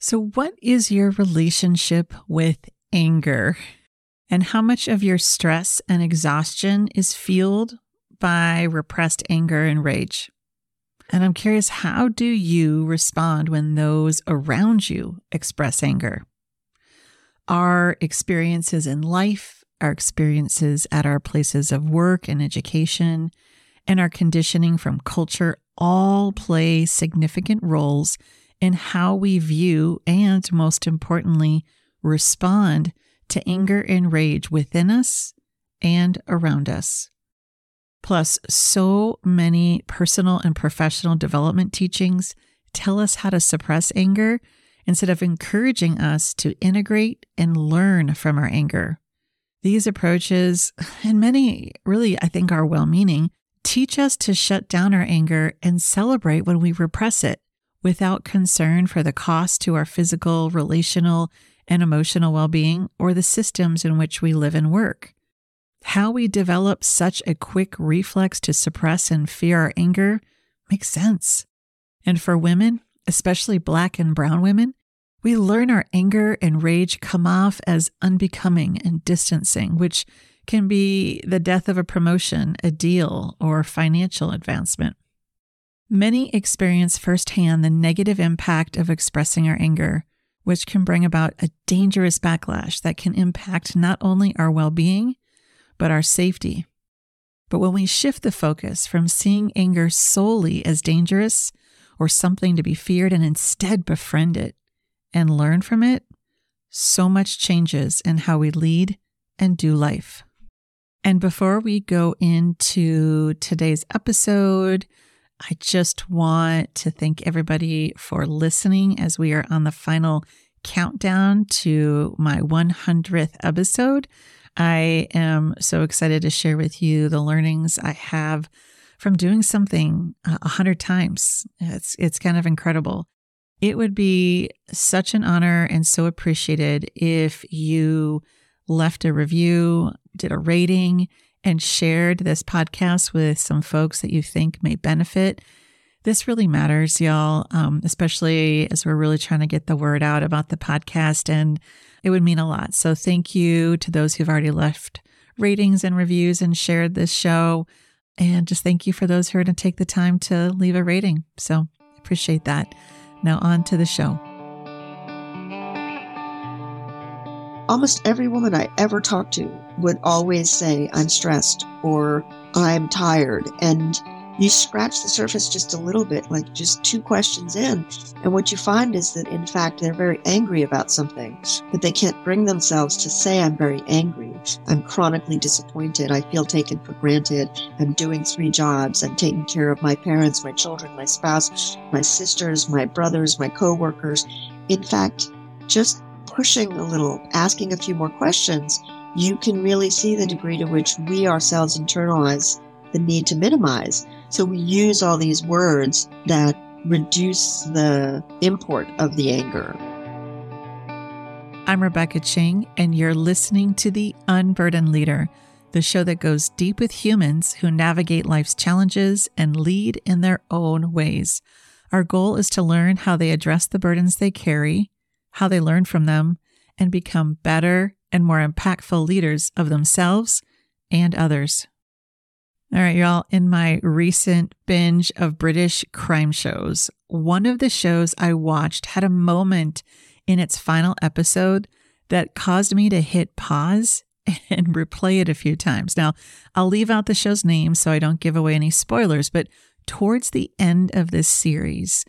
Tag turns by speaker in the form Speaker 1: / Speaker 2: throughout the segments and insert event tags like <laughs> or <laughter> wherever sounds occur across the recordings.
Speaker 1: So, what is your relationship with anger? And how much of your stress and exhaustion is fueled by repressed anger and rage? And I'm curious, how do you respond when those around you express anger? Our experiences in life, our experiences at our places of work and education, and our conditioning from culture all play significant roles in how we view and, most importantly, respond to anger and rage within us and around us. Plus, so many personal and professional development teachings tell us how to suppress anger instead of encouraging us to integrate and learn from our anger. These approaches, and many really, I think, are well meaning, teach us to shut down our anger and celebrate when we repress it without concern for the cost to our physical, relational, and emotional well being or the systems in which we live and work. How we develop such a quick reflex to suppress and fear our anger makes sense. And for women, especially Black and Brown women, we learn our anger and rage come off as unbecoming and distancing, which can be the death of a promotion, a deal, or financial advancement. Many experience firsthand the negative impact of expressing our anger, which can bring about a dangerous backlash that can impact not only our well being, but our safety. But when we shift the focus from seeing anger solely as dangerous or something to be feared and instead befriend it and learn from it, so much changes in how we lead and do life. And before we go into today's episode, I just want to thank everybody for listening as we are on the final countdown to my 100th episode. I am so excited to share with you the learnings I have from doing something uh, a hundred times. It's it's kind of incredible. It would be such an honor and so appreciated if you left a review, did a rating, and shared this podcast with some folks that you think may benefit. This really matters, y'all, um, especially as we're really trying to get the word out about the podcast. And it would mean a lot. So thank you to those who've already left ratings and reviews and shared this show. And just thank you for those who are going to take the time to leave a rating. So appreciate that. Now on to the show.
Speaker 2: Almost every woman I ever talked to would always say, I'm stressed or I'm tired. And you scratch the surface just a little bit, like just two questions in. And what you find is that, in fact, they're very angry about something, but they can't bring themselves to say, I'm very angry. I'm chronically disappointed. I feel taken for granted. I'm doing three jobs. I'm taking care of my parents, my children, my spouse, my sisters, my brothers, my coworkers. In fact, just pushing a little, asking a few more questions, you can really see the degree to which we ourselves internalize the need to minimize. So we use all these words that reduce the import of the anger.
Speaker 1: I'm Rebecca Ching, and you're listening to The Unburdened Leader, the show that goes deep with humans who navigate life's challenges and lead in their own ways. Our goal is to learn how they address the burdens they carry, how they learn from them, and become better and more impactful leaders of themselves and others. All right, y'all. In my recent binge of British crime shows, one of the shows I watched had a moment in its final episode that caused me to hit pause <laughs> and replay it a few times. Now, I'll leave out the show's name so I don't give away any spoilers, but towards the end of this series,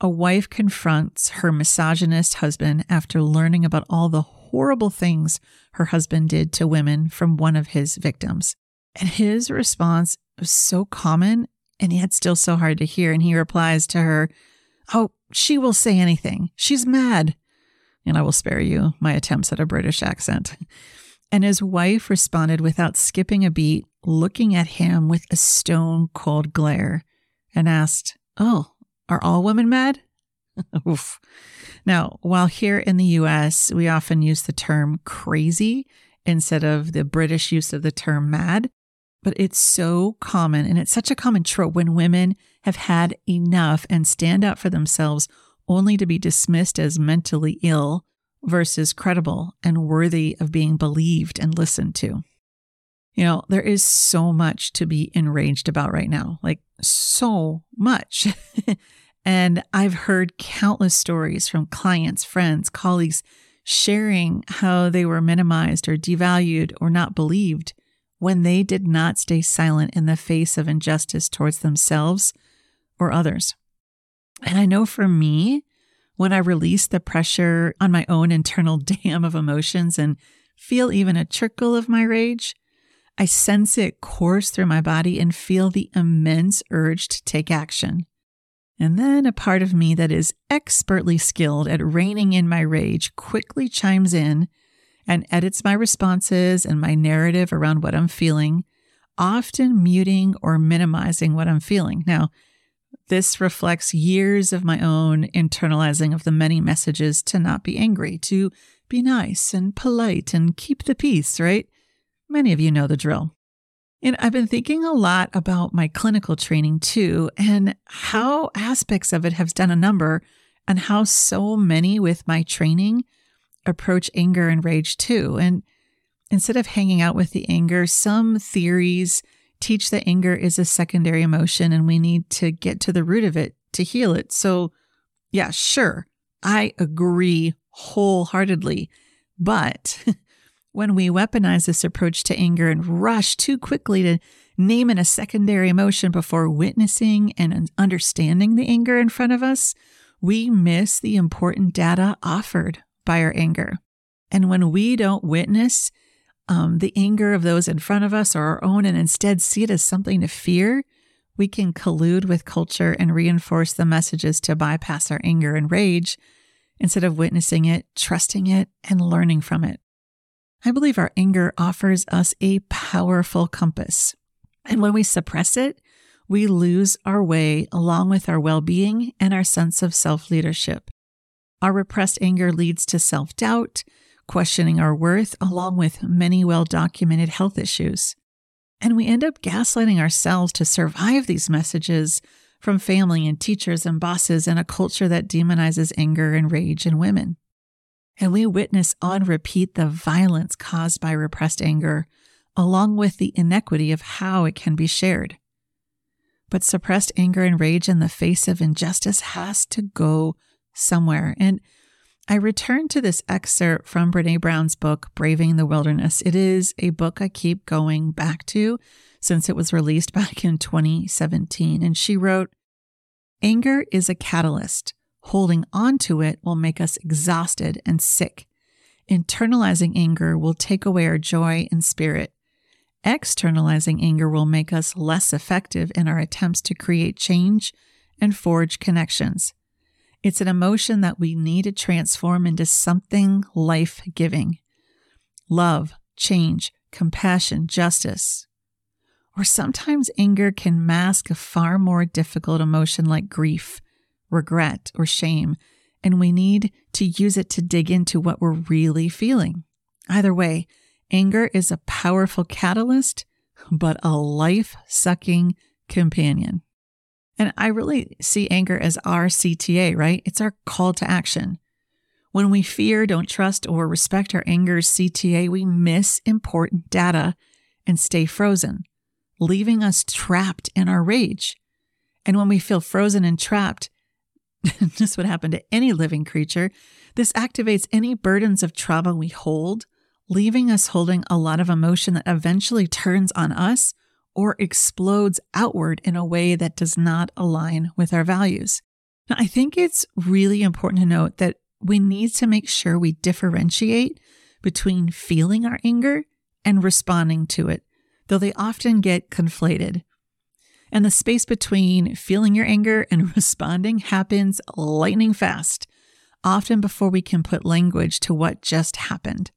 Speaker 1: a wife confronts her misogynist husband after learning about all the horrible things her husband did to women from one of his victims. And his response was so common and yet still so hard to hear. And he replies to her, Oh, she will say anything. She's mad. And I will spare you my attempts at a British accent. And his wife responded without skipping a beat, looking at him with a stone cold glare, and asked, Oh, are all women mad? <laughs> Oof. Now, while here in the US, we often use the term crazy instead of the British use of the term mad, but it's so common and it's such a common trope when women have had enough and stand up for themselves only to be dismissed as mentally ill versus credible and worthy of being believed and listened to. You know, there is so much to be enraged about right now, like so much. <laughs> and I've heard countless stories from clients, friends, colleagues sharing how they were minimized or devalued or not believed when they did not stay silent in the face of injustice towards themselves or others. And I know for me, when I release the pressure on my own internal <laughs> dam of emotions and feel even a trickle of my rage, I sense it course through my body and feel the immense urge to take action. And then a part of me that is expertly skilled at reining in my rage quickly chimes in and edits my responses and my narrative around what I'm feeling, often muting or minimizing what I'm feeling. Now, this reflects years of my own internalizing of the many messages to not be angry, to be nice and polite and keep the peace, right? Many of you know the drill. And I've been thinking a lot about my clinical training too, and how aspects of it have done a number, and how so many with my training approach anger and rage too. And instead of hanging out with the anger, some theories teach that anger is a secondary emotion and we need to get to the root of it to heal it. So, yeah, sure, I agree wholeheartedly. But <laughs> when we weaponize this approach to anger and rush too quickly to name it a secondary emotion before witnessing and understanding the anger in front of us, we miss the important data offered by our anger. And when we don't witness um, the anger of those in front of us or our own and instead see it as something to fear, we can collude with culture and reinforce the messages to bypass our anger and rage instead of witnessing it, trusting it, and learning from it. I believe our anger offers us a powerful compass. And when we suppress it, we lose our way along with our well being and our sense of self leadership. Our repressed anger leads to self doubt, questioning our worth, along with many well documented health issues. And we end up gaslighting ourselves to survive these messages from family and teachers and bosses in a culture that demonizes anger and rage in women. And we witness on repeat the violence caused by repressed anger, along with the inequity of how it can be shared. But suppressed anger and rage in the face of injustice has to go somewhere. And I return to this excerpt from Brene Brown's book, Braving the Wilderness. It is a book I keep going back to since it was released back in 2017. And she wrote Anger is a catalyst Holding on to it will make us exhausted and sick. Internalizing anger will take away our joy and spirit. Externalizing anger will make us less effective in our attempts to create change and forge connections. It's an emotion that we need to transform into something life giving love, change, compassion, justice. Or sometimes anger can mask a far more difficult emotion like grief, regret, or shame, and we need to use it to dig into what we're really feeling. Either way, anger is a powerful catalyst, but a life sucking companion. And I really see anger as our CTA, right? It's our call to action. When we fear, don't trust, or respect our anger's CTA, we miss important data and stay frozen, leaving us trapped in our rage. And when we feel frozen and trapped, <laughs> this would happen to any living creature. This activates any burdens of trauma we hold, leaving us holding a lot of emotion that eventually turns on us or explodes outward in a way that does not align with our values. Now, I think it's really important to note that we need to make sure we differentiate between feeling our anger and responding to it, though they often get conflated. And the space between feeling your anger and <laughs> responding happens lightning fast, often before we can put language to what just happened.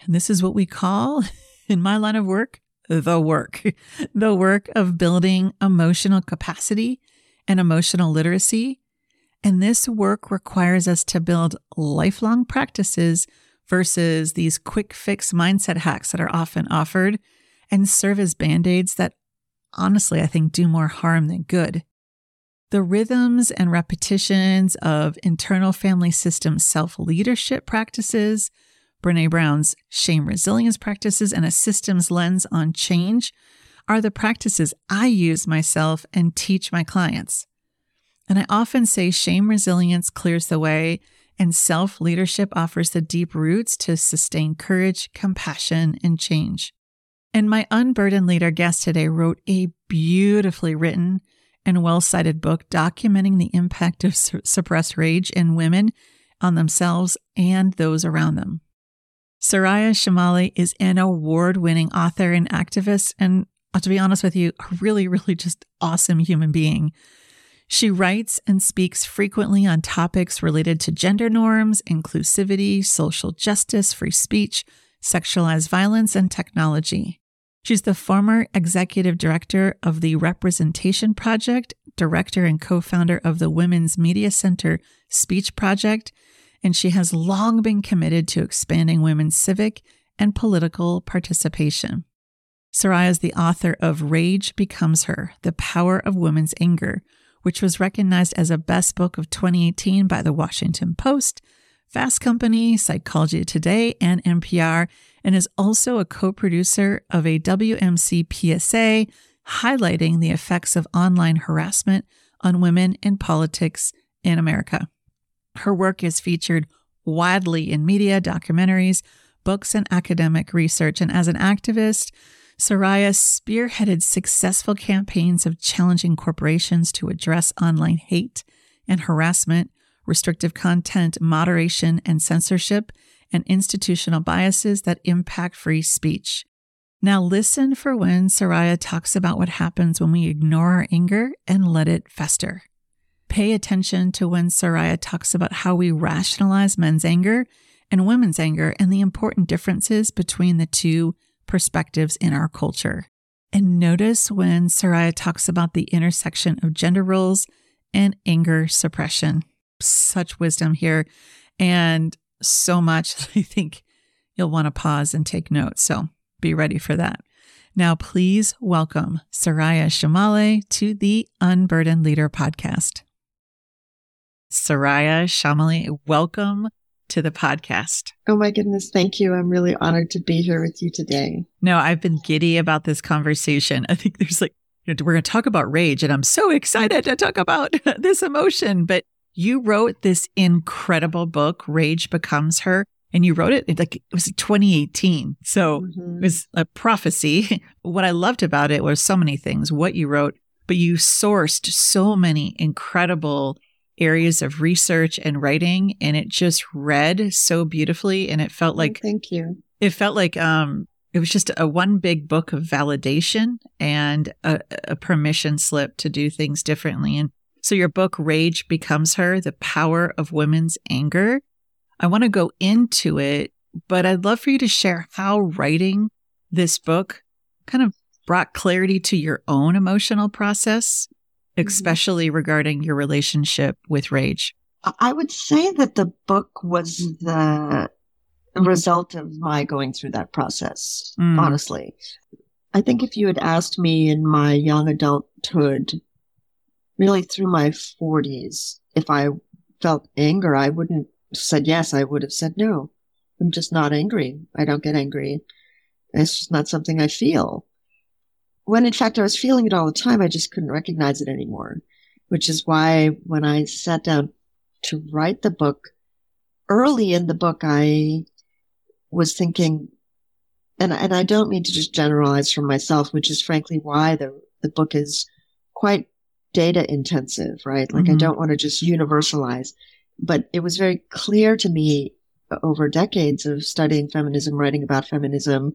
Speaker 1: And this is what we call, <laughs> in my line of work, the work <laughs> the work of building emotional capacity and emotional literacy. And this work requires us to build lifelong practices versus these quick fix mindset hacks that are often offered and serve as band aids that honestly, I think do more harm than good. The rhythms and repetitions of internal family system self leadership practices, Brene Brown's shame resilience practices, and a systems lens on change are the practices I use myself and teach my clients. And I often say shame resilience clears the way, and self leadership offers the deep roots to sustain courage, compassion, and change. And my Unburdened Leader guest today wrote a beautifully written and well cited book documenting the impact of su- suppressed rage in women on themselves and those around them. Soraya Chemaly is an award winning author and activist, and to be honest with you, a really, really just awesome human being. She writes and speaks frequently on topics related to gender norms, inclusivity, social justice, free speech, sexualized violence, and technology. She's the former executive director of the Representation Project, director and co founder of the Women's Media Center Speech Project, and she has long been committed to expanding women's civic and political participation. Soraya is the author of Rage Becomes Her The Power of Women's Anger, which was recognized as a best book of 2018 by the Washington Post, Fast Company, Psychology Today, and NPR, and is also a co producer of a WMC PSA highlighting the effects of online harassment on women in politics in America. Her work is featured widely in media, documentaries, books, and academic research. And as an activist, Soraya spearheaded successful campaigns of challenging corporations to address online hate and harassment, restrictive content, moderation and censorship, and institutional biases that impact free speech. Now, listen for when Soraya talks about what happens when we ignore our anger and let it fester. Pay attention to when Soraya talks about how we rationalize men's anger and women's anger and the important differences between the two perspectives in our culture. And notice when Soraya talks about the intersection of gender roles and anger suppression. Such wisdom here and so much <laughs> that I think you'll want to pause and take notes. So be ready for that. Now, please welcome Soraya Chemaly to the Unburdened Leader podcast. Soraya Chemaly, welcome to the podcast.
Speaker 2: Oh my goodness. Thank you. I'm really honored to be here with you today.
Speaker 1: No, I've been giddy about this conversation. I think there's like, you know, we're going to talk about rage, and I'm so excited to talk about <laughs> this emotion. But you wrote this incredible book, Rage Becomes Her, and you wrote it like it was 2018. So mm-hmm. it was a prophecy. <laughs> what I loved about it was so many things, what you wrote, but you sourced so many incredible areas of research and writing and it just read so beautifully and it felt like
Speaker 2: thank you
Speaker 1: it felt like um it was just a one big book of validation and a, a permission slip to do things differently and so your book rage becomes her the power of women's anger i want to go into it but i'd love for you to share how writing this book kind of brought clarity to your own emotional process Mm-hmm. especially regarding your relationship with rage?
Speaker 2: I would say that the book was the result of my going through that process, mm. honestly. I think if you had asked me in my young adulthood, really through my 40s, if I felt anger, I wouldn't have said yes. I would have said no. I'm just not angry. I don't get angry. It's just not something I feel when in fact I was feeling it all the time, I just couldn't recognize it anymore. Which is why when I sat down to write the book, early in the book, I was thinking, and, and I don't mean to just generalize from myself, which is frankly why the, the book is quite data intensive, right? Like mm-hmm. I don't want to just universalize, but it was very clear to me over decades of studying feminism, writing about feminism,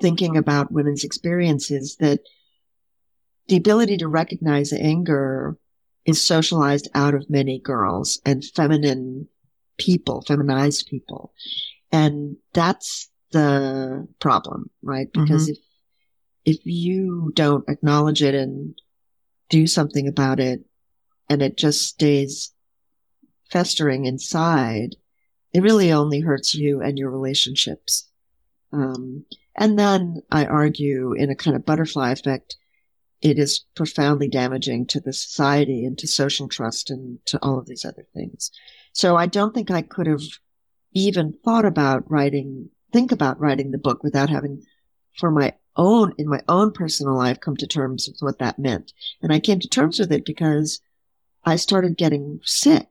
Speaker 2: thinking about women's experiences that the ability to recognize anger is socialized out of many girls and feminine people, feminized people. And that's the problem, right? Because mm-hmm. if, if you don't acknowledge it and do something about it and it just stays festering inside, it really only hurts you and your relationships. Um, and then I argue in a kind of butterfly effect, it is profoundly damaging to the society and to social trust and to all of these other things. So I don't think I could have even thought about writing, think about writing the book without having for my own, in my own personal life, come to terms with what that meant. And I came to terms with it because I started getting sick.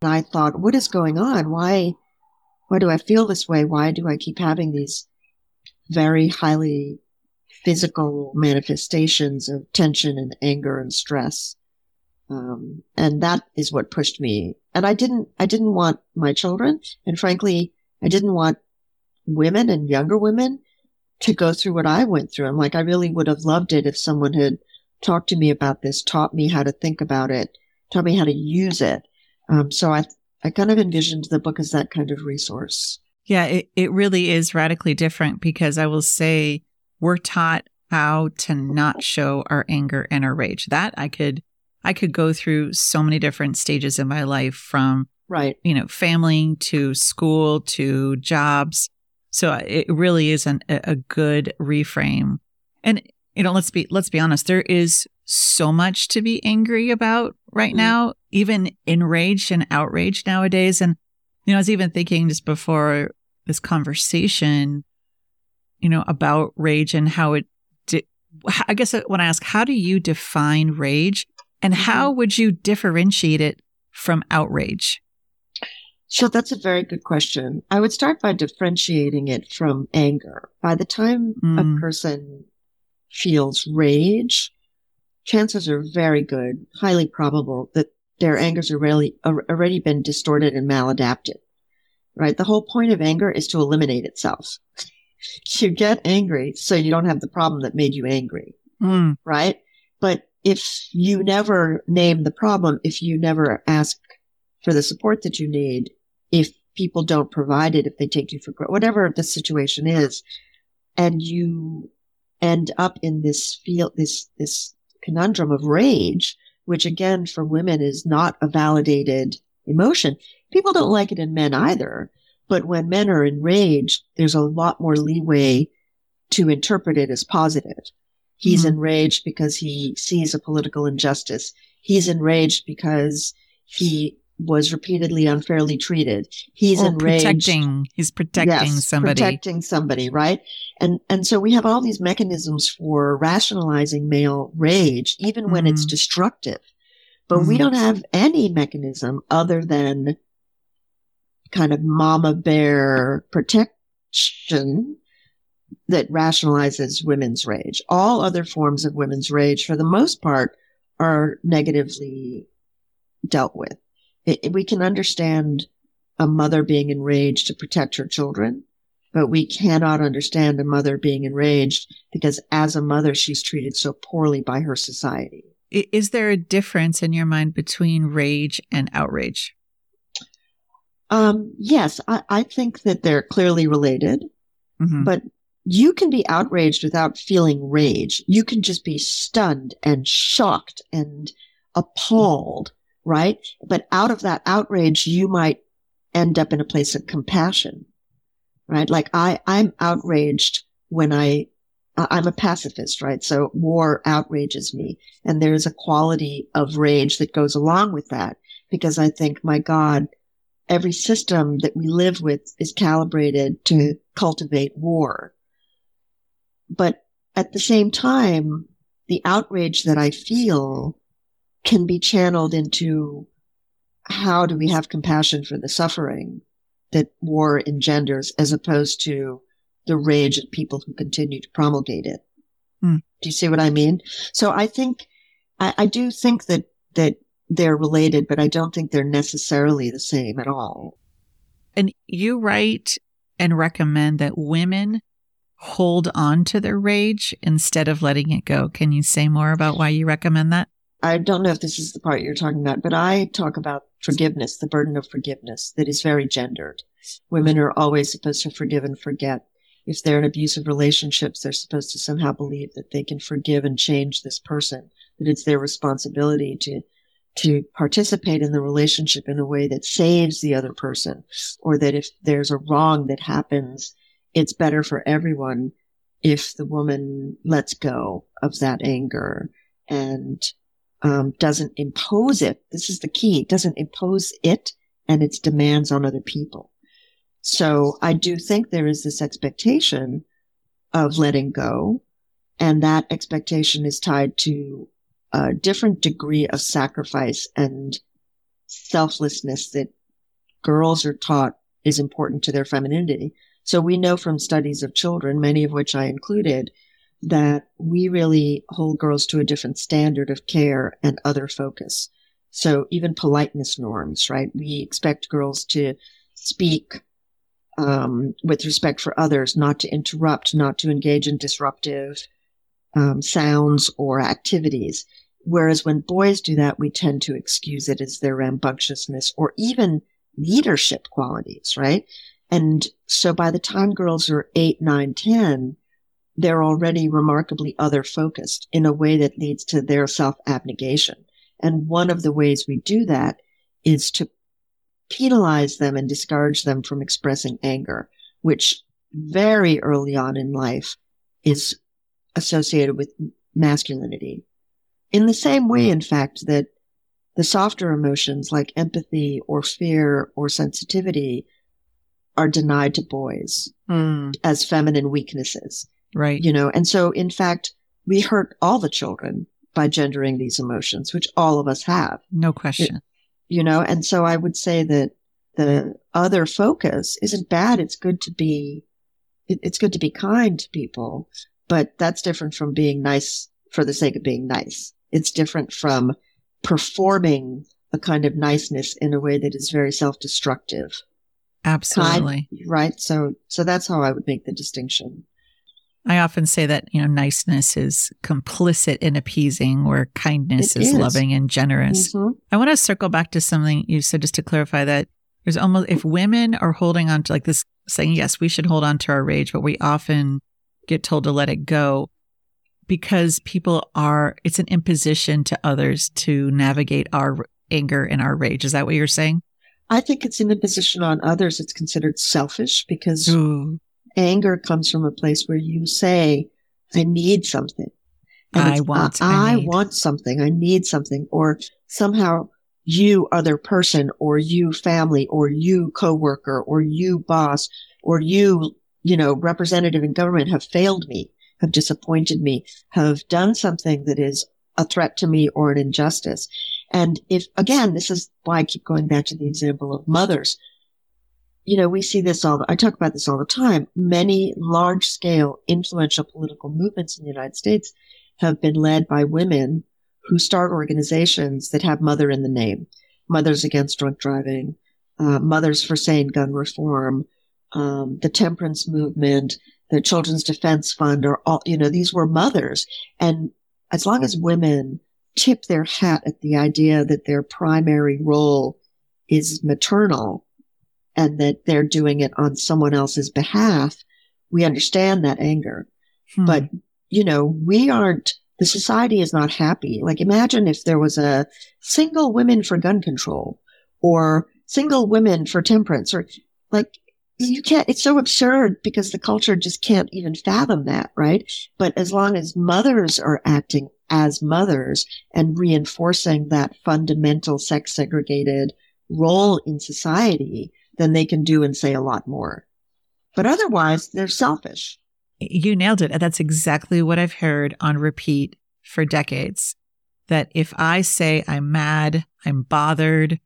Speaker 2: And I thought, what is going on? Why, why do I feel this way? Why do I keep having these very highly physical manifestations of tension and anger and stress? Um, and that is what pushed me. And I didn't, I didn't want my children. And frankly, I didn't want women and younger women to go through what I went through. I'm like, I really would have loved it if someone had talked to me about this, taught me how to think about it, taught me how to use it. Um, so I, I kind of envisioned the book as that kind of resource.
Speaker 1: Yeah, it, it really is radically different because I will say we're taught how to not show our anger and our rage. That I could I could go through so many different stages in my life from
Speaker 2: right,
Speaker 1: you know, family to school to jobs. So it really is an, a good reframe. And you know, let's be let's be honest, there is so much to be angry about right mm-hmm. now, even enraged and outraged nowadays. And you know, I was even thinking just before this conversation, you know, about rage and how it di- I guess when I ask, how do you define rage? And mm-hmm. how would you differentiate it from outrage?
Speaker 2: So that's a very good question. I would start by differentiating it from anger. By the time mm. a person feels rage, chances are very good, highly probable that their angers are really already been distorted and maladapted. Right? The whole point of anger is to eliminate itself. <laughs> you get angry so you don't have the problem that made you angry. Mm. Right? But if you never name the problem, if you never ask for the support that you need, if people don't provide it, if they take you for granted, whatever the situation is, and you end up in this feel this this conundrum of rage, which again for women is not a validated emotion. People don't like it in men either. But when men are enraged, there's a lot more leeway to interpret it as positive. He's mm-hmm. enraged because he sees a political injustice. He's enraged because he was repeatedly unfairly treated. He's or enraged.
Speaker 1: Protecting, he's protecting yes, somebody.
Speaker 2: Protecting somebody, right? And, and so we have all these mechanisms for rationalizing male rage, even mm-hmm. when it's mm-hmm. destructive. But mm-hmm. we don't have any mechanism other than kind of mama bear protection that rationalizes women's rage. All other forms of women's rage, for the most part, are negatively dealt with. It, we can understand a mother being enraged to protect her children, but we cannot understand a mother being enraged because as a mother, she's treated so poorly by her society.
Speaker 1: Is there a difference in your mind between rage and outrage?
Speaker 2: Um, yes, I, I, think that they're clearly related, mm-hmm. but you can be outraged without feeling rage. You can just be stunned and shocked and appalled, right? But out of that outrage, you might end up in a place of compassion, right? Like I, I'm outraged when I, I'm a pacifist, right? So war outrages me. And there's a quality of rage that goes along with that because I think, my God, every system that we live with is calibrated to cultivate war but at the same time, the outrage that I feel can be channeled into how do we have compassion for the suffering that war engenders as opposed to the rage of people who continue to promulgate it. Hmm. Do you see what I mean? So I think, I, I do think that, that they're related, but I don't think they're necessarily the same at all.
Speaker 1: And you write and recommend that women hold on to their rage instead of letting it go. Can you say more about why you recommend that?
Speaker 2: I don't know if this is the part you're talking about, but I talk about forgiveness, the burden of forgiveness that is very gendered. Women are always supposed to forgive and forget. If they're in abusive relationships, they're supposed to somehow believe that they can forgive and change this person, that it's their responsibility to to participate in the relationship in a way that saves the other person, or that if there's a wrong that happens, it's better for everyone if the woman lets go of that anger and um, doesn't impose it. This is the key. It doesn't impose it and its demands on other people. So I do think there is this expectation of letting go. And that expectation is tied to a different degree of sacrifice and selflessness that girls are taught is important to their femininity. So we know from studies of children, many of which I included, that we really hold girls to a different standard of care and other focus. So even politeness norms, right? We expect girls to speak um, with respect for others, not to interrupt, not to engage in disruptive um, sounds or activities. Whereas when boys do that, we tend to excuse it as their rambunctiousness or even leadership qualities, right? And so by the time girls are eight, nine, ten, they're already remarkably other focused in a way that leads to their self abnegation. And one of the ways we do that is to penalize them and discourage them from expressing anger, which very early on in life is associated with masculinity. In the same way, in fact, that the softer emotions like empathy or fear or sensitivity are denied to boys mm. as feminine weaknesses.
Speaker 1: Right.
Speaker 2: You know, and so in fact, we hurt all the children by gendering these emotions, which all of us have.
Speaker 1: No question. It,
Speaker 2: you know, and so I would say that the other focus isn't bad. It's good to be, it, it's good to be kind to people, but that's different from being nice for the sake of being nice. It's different from performing a kind of niceness in a way that is very self-destructive.
Speaker 1: Absolutely.
Speaker 2: Kind, right. So, so that's how I would make the distinction.
Speaker 1: I often say that, you know, niceness is complicit in appeasing where kindness is, is, loving and generous. Mm-hmm. I want to circle back to something you said just to clarify that there's almost, if women are holding on to like this saying, yes, we should hold on to our rage, but we often get told to let it go because people are, it's an imposition to others to navigate our anger and our rage. Is that what you're saying?
Speaker 2: I think it's an imposition on others. It's considered selfish because Ooh. Anger comes from a place where you say, I need something.
Speaker 1: And I uh, want,
Speaker 2: I, I want something. I need something. Or somehow you other person or you family or you coworker or you boss or you, you know, representative in government have failed me, have disappointed me, have done something that is a threat to me or an injustice. And if, again, this is why I keep going back to the example of mothers. You know, we see this all, I talk about this all the time. Many large scale influential political movements in the United States have been led by women who start organizations that have mother in the name. Mothers Against Drunk Driving, uh, Mothers for Sane Gun Reform, um, the temperance movement, the Children's Defense Fund, or all, you know, these were mothers. And as long as women tip their hat at the idea that their primary role is maternal and that they're doing it on someone else's behalf, we understand that anger. Hmm. But, you know, we aren't, the society is not happy. Like imagine if there was a single women for gun control or single women for temperance or like you can't, it's so absurd because the culture just can't even fathom that, right? But as long as mothers are acting as mothers and reinforcing that fundamental sex segregated role in society, then they can do and say a lot more. But otherwise, they're selfish.
Speaker 1: You nailed it. That's exactly what I've heard on repeat for decades. That if I say I'm mad, I'm bothered,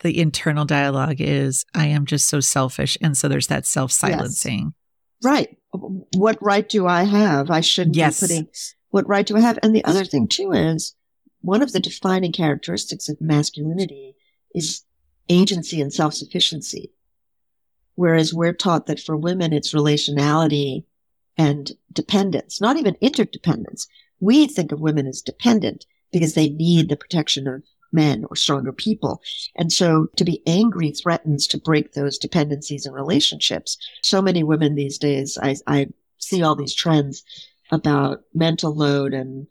Speaker 1: the internal dialogue is, I am just so selfish. And so there's that self silencing.
Speaker 2: Yes. Right. What right do I have? I shouldn't yes. be putting, what right do I have? And the other thing too is one of the defining characteristics of masculinity is agency and self sufficiency. Whereas we're taught that for women, it's relationality and dependence, not even interdependence. We think of women as dependent because they need the protection of men or stronger people. And so to be angry threatens to break those dependencies and relationships. So many women these days, I, I see all these trends about mental load and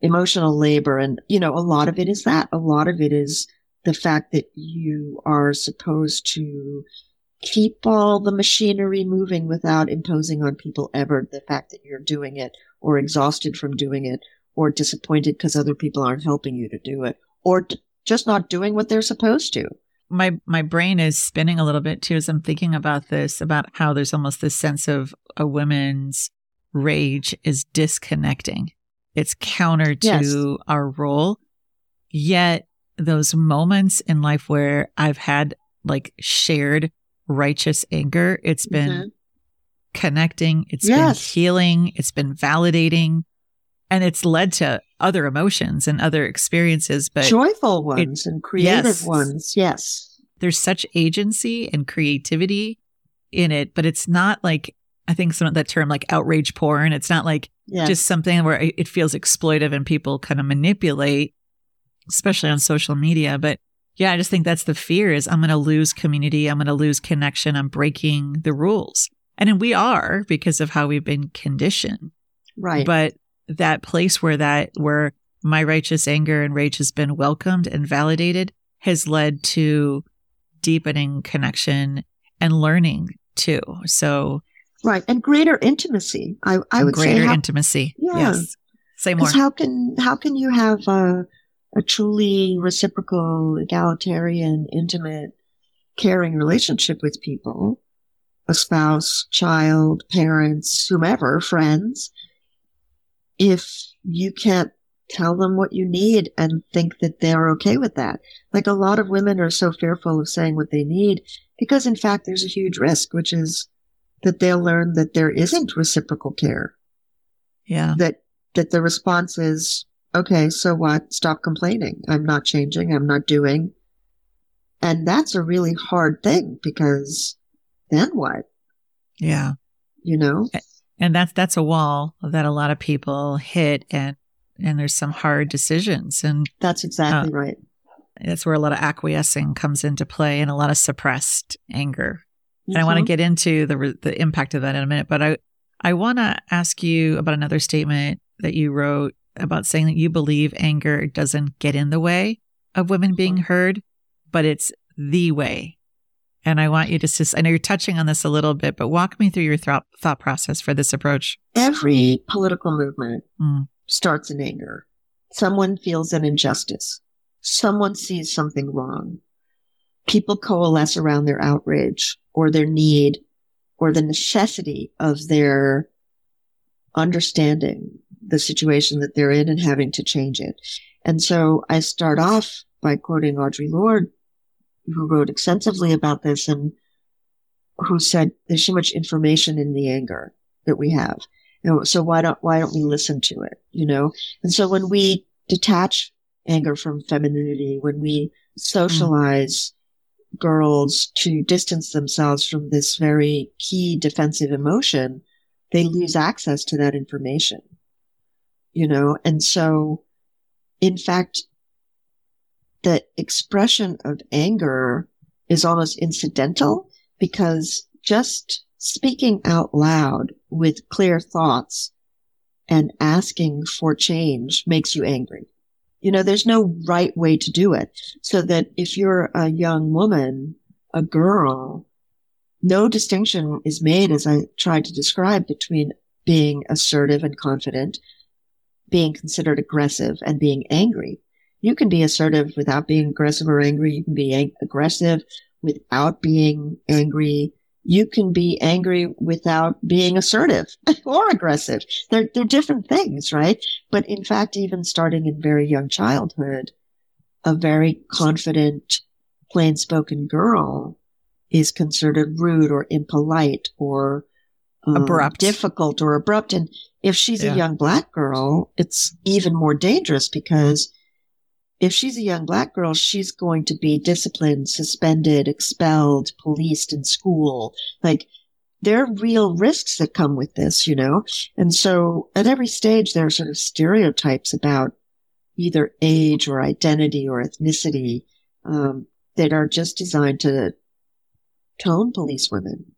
Speaker 2: emotional labor. And, you know, a lot of it is that. A lot of it is the fact that you are supposed to keep all the machinery moving without imposing on people ever the fact that you're doing it or exhausted from doing it or disappointed because other people aren't helping you to do it or t- just not doing what they're supposed to.
Speaker 1: My my brain is spinning a little bit too as I'm thinking about this about how there's almost this sense of a woman's rage is disconnecting. It's counter to
Speaker 2: Yes.
Speaker 1: our role. Yet those moments in life where I've had like shared righteous anger, it's been
Speaker 2: Mhm.
Speaker 1: connecting, It's
Speaker 2: Yes.
Speaker 1: been healing, it's been validating, and it's led to other emotions and other experiences. But
Speaker 2: Joyful ones and creative
Speaker 1: yes.
Speaker 2: ones. Yes.
Speaker 1: there's such agency and creativity in it, but it's not like I think some of that term like outrage porn. It's not like
Speaker 2: Yes.
Speaker 1: just something where it it feels exploitive and people kind of manipulate, especially on social media. But yeah, I just think that's the fear is I'm going to lose community. I'm going to lose connection. I'm breaking the rules. And we are because of how we've been conditioned.
Speaker 2: right.
Speaker 1: But that place where that, where my righteous anger and rage has been welcomed and validated has led to deepening connection and learning too. So
Speaker 2: right. And greater intimacy. I, I would
Speaker 1: greater
Speaker 2: say how,
Speaker 1: intimacy.
Speaker 2: Yeah.
Speaker 1: Yes. Say more.
Speaker 2: how can how can you have a, a truly reciprocal, egalitarian, intimate, caring relationship with people, a spouse, child, parents, whomever, friends, if you can't tell them what you need and think that they're okay with that. Like a lot of women are so fearful of saying what they need because in fact there's a huge risk, which is that they'll learn that there isn't reciprocal care.
Speaker 1: yeah.
Speaker 2: That that the response is, okay, so what? Stop complaining. I'm not changing. I'm not doing. And that's a really hard thing because then what?
Speaker 1: Yeah.
Speaker 2: You know?
Speaker 1: And that's, that's a wall that a lot of people hit and, and there's some hard decisions. And
Speaker 2: That's exactly right.
Speaker 1: that's where a lot of acquiescing comes into play and a lot of suppressed anger. And I want to
Speaker 2: Mhm.
Speaker 1: get into the the impact of that in a minute, but I I want to ask you about another statement that you wrote about saying that you believe anger doesn't get in the way of women being
Speaker 2: Mhm.
Speaker 1: heard, but it's the way. And I want you to just I know you're touching on this a little bit, but walk me through your thought thought process for this approach.
Speaker 2: Every political movement
Speaker 1: Mm.
Speaker 2: starts in anger. Someone feels an injustice. Someone sees something wrong. People coalesce around their outrage or their need or the necessity of their understanding the situation that they're in and having to change it. And so I start off by quoting Audre Lorde, who wrote extensively about this and who said there's so much information in the anger that we have. You know, so why don't why don't we listen to it? You know, and so when we detach anger from femininity, when we socialize girls to distance themselves from this very key defensive emotion, they lose access to that information. You know, and so, in fact, the expression of anger is almost incidental because just speaking out loud with clear thoughts and asking for change makes you angry. You know, there's no right way to do it. So that if you're a young woman, a girl, no distinction is made, as I tried to describe, between being assertive and confident, being considered aggressive, and being angry. You can be assertive without being aggressive or angry. You can be aggressive without being angry. You can be angry without being assertive <laughs> or aggressive. They're, they're different things, right? But in fact, even starting in very young childhood, a very confident, plain spoken girl is considered rude or impolite or
Speaker 1: Abrupt.
Speaker 2: difficult or abrupt. And if she's
Speaker 1: Yeah.
Speaker 2: a young black girl, it's even more dangerous because if she's a young black girl, she's going to be disciplined, suspended, expelled, policed in school. Like there are real risks that come with this, you know? And so at every stage, there are sort of stereotypes about either age or identity or ethnicity um, that are just designed to tone police women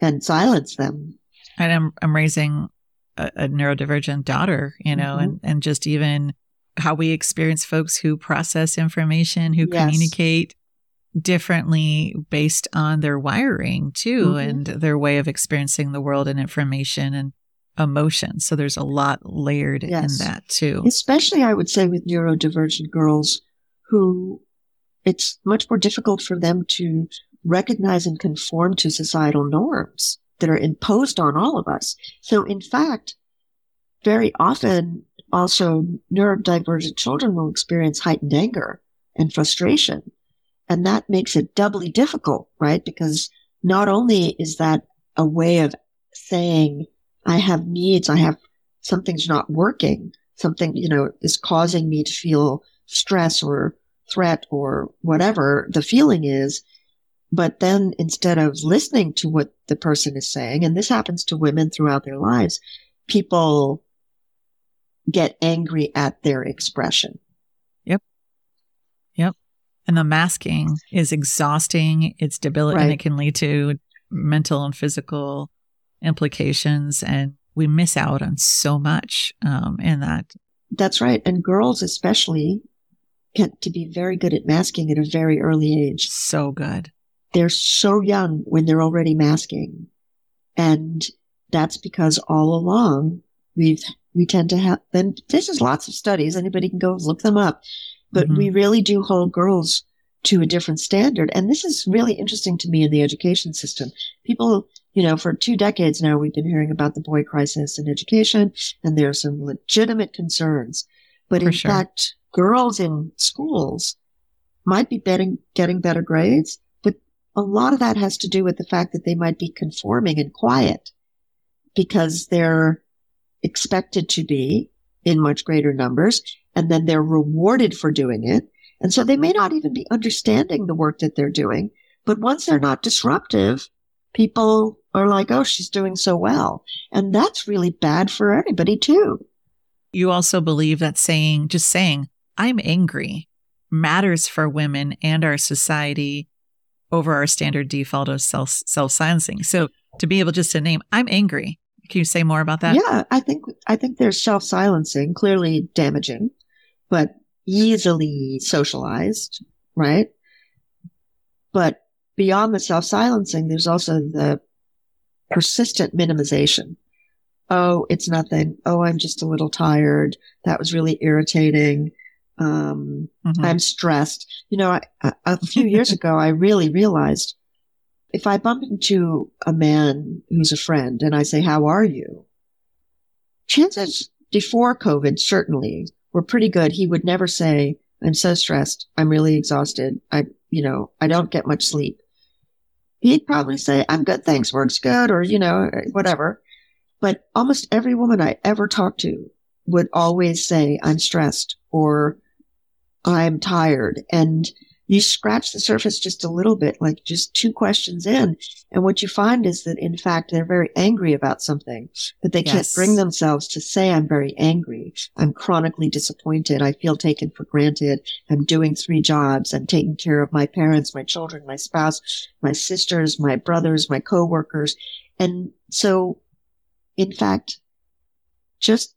Speaker 2: and silence them.
Speaker 1: And I'm I'm raising a, a neurodivergent daughter, you know,
Speaker 2: Mhm.
Speaker 1: and and just even how we experience folks who process information, who
Speaker 2: Yes.
Speaker 1: communicate differently based on their wiring too
Speaker 2: Mhm.
Speaker 1: and their way of experiencing the world and information and emotion. So there's a lot layered
Speaker 2: Yes.
Speaker 1: in that too.
Speaker 2: especially I would say with neurodivergent girls who it's much more difficult for them to recognize and conform to societal norms that are imposed on all of us. So in fact, very often also neurodivergent children will experience heightened anger and frustration. And that makes it doubly difficult, right? Because not only is that a way of saying, I have needs, I have something's not working, something, you know, is causing me to feel stress or threat or whatever the feeling is. But then instead of listening to what the person is saying, and this happens to women throughout their lives, people get angry at their expression. Yep. Yep.
Speaker 1: And the masking is exhausting. It's debilitating. And
Speaker 2: Right.
Speaker 1: it can lead to mental and physical implications. And we miss out on so much um, in that.
Speaker 2: That's right. And girls especially get to be very good at masking at a very early age.
Speaker 1: So good.
Speaker 2: They're so young when they're already masking. And that's because all along we've, we tend to have, then this is lots of studies. Anybody can go look them up, but
Speaker 1: Mhm.
Speaker 2: we really do hold girls to a different standard. And this is really interesting to me in the education system. People, you know, for two decades now, we've been hearing about the boy crisis in education and there are some legitimate concerns. But
Speaker 1: For
Speaker 2: in
Speaker 1: sure.
Speaker 2: fact, girls in schools might be betting, getting better grades, a lot of that has to do with the fact that they might be conforming and quiet because they're expected to be in much greater numbers and then they're rewarded for doing it. And so they may not even be understanding the work that they're doing. But once they're not disruptive, people are like, oh, she's doing so well. And that's really bad for everybody too.
Speaker 1: You also believe that saying, just saying, I'm angry matters for women and our society over our standard default of self self silencing. So to be able just to name, I'm angry. Can you say more about that?
Speaker 2: yeah, I think I think there's self silencing, clearly damaging, but easily socialized, right? But beyond the self silencing, there's also the persistent minimization. Oh, it's nothing. Oh, I'm just a little tired. That was really irritating. Um,
Speaker 1: Mhm.
Speaker 2: I'm stressed. You know, I, a few years <laughs> ago, I really realized if I bump into a man who's a friend and I say, how are you? Chances before COVID, certainly were pretty good. He would never say, I'm so stressed. I'm really exhausted. I, you know, I don't get much sleep. He'd probably say, I'm good. Thanks. Work's good. Or, you know, whatever. But almost every woman I ever talked to would always say, I'm stressed or I'm tired. And you scratch the surface just a little bit, like just two questions in. And what you find is that in fact, they're very angry about something, but they can't bring themselves to say, I'm very angry. I'm chronically disappointed. I feel taken for granted. I'm doing three jobs. I'm taking care of my parents, my children, my spouse, my sisters, my brothers, my coworkers. And so in fact, just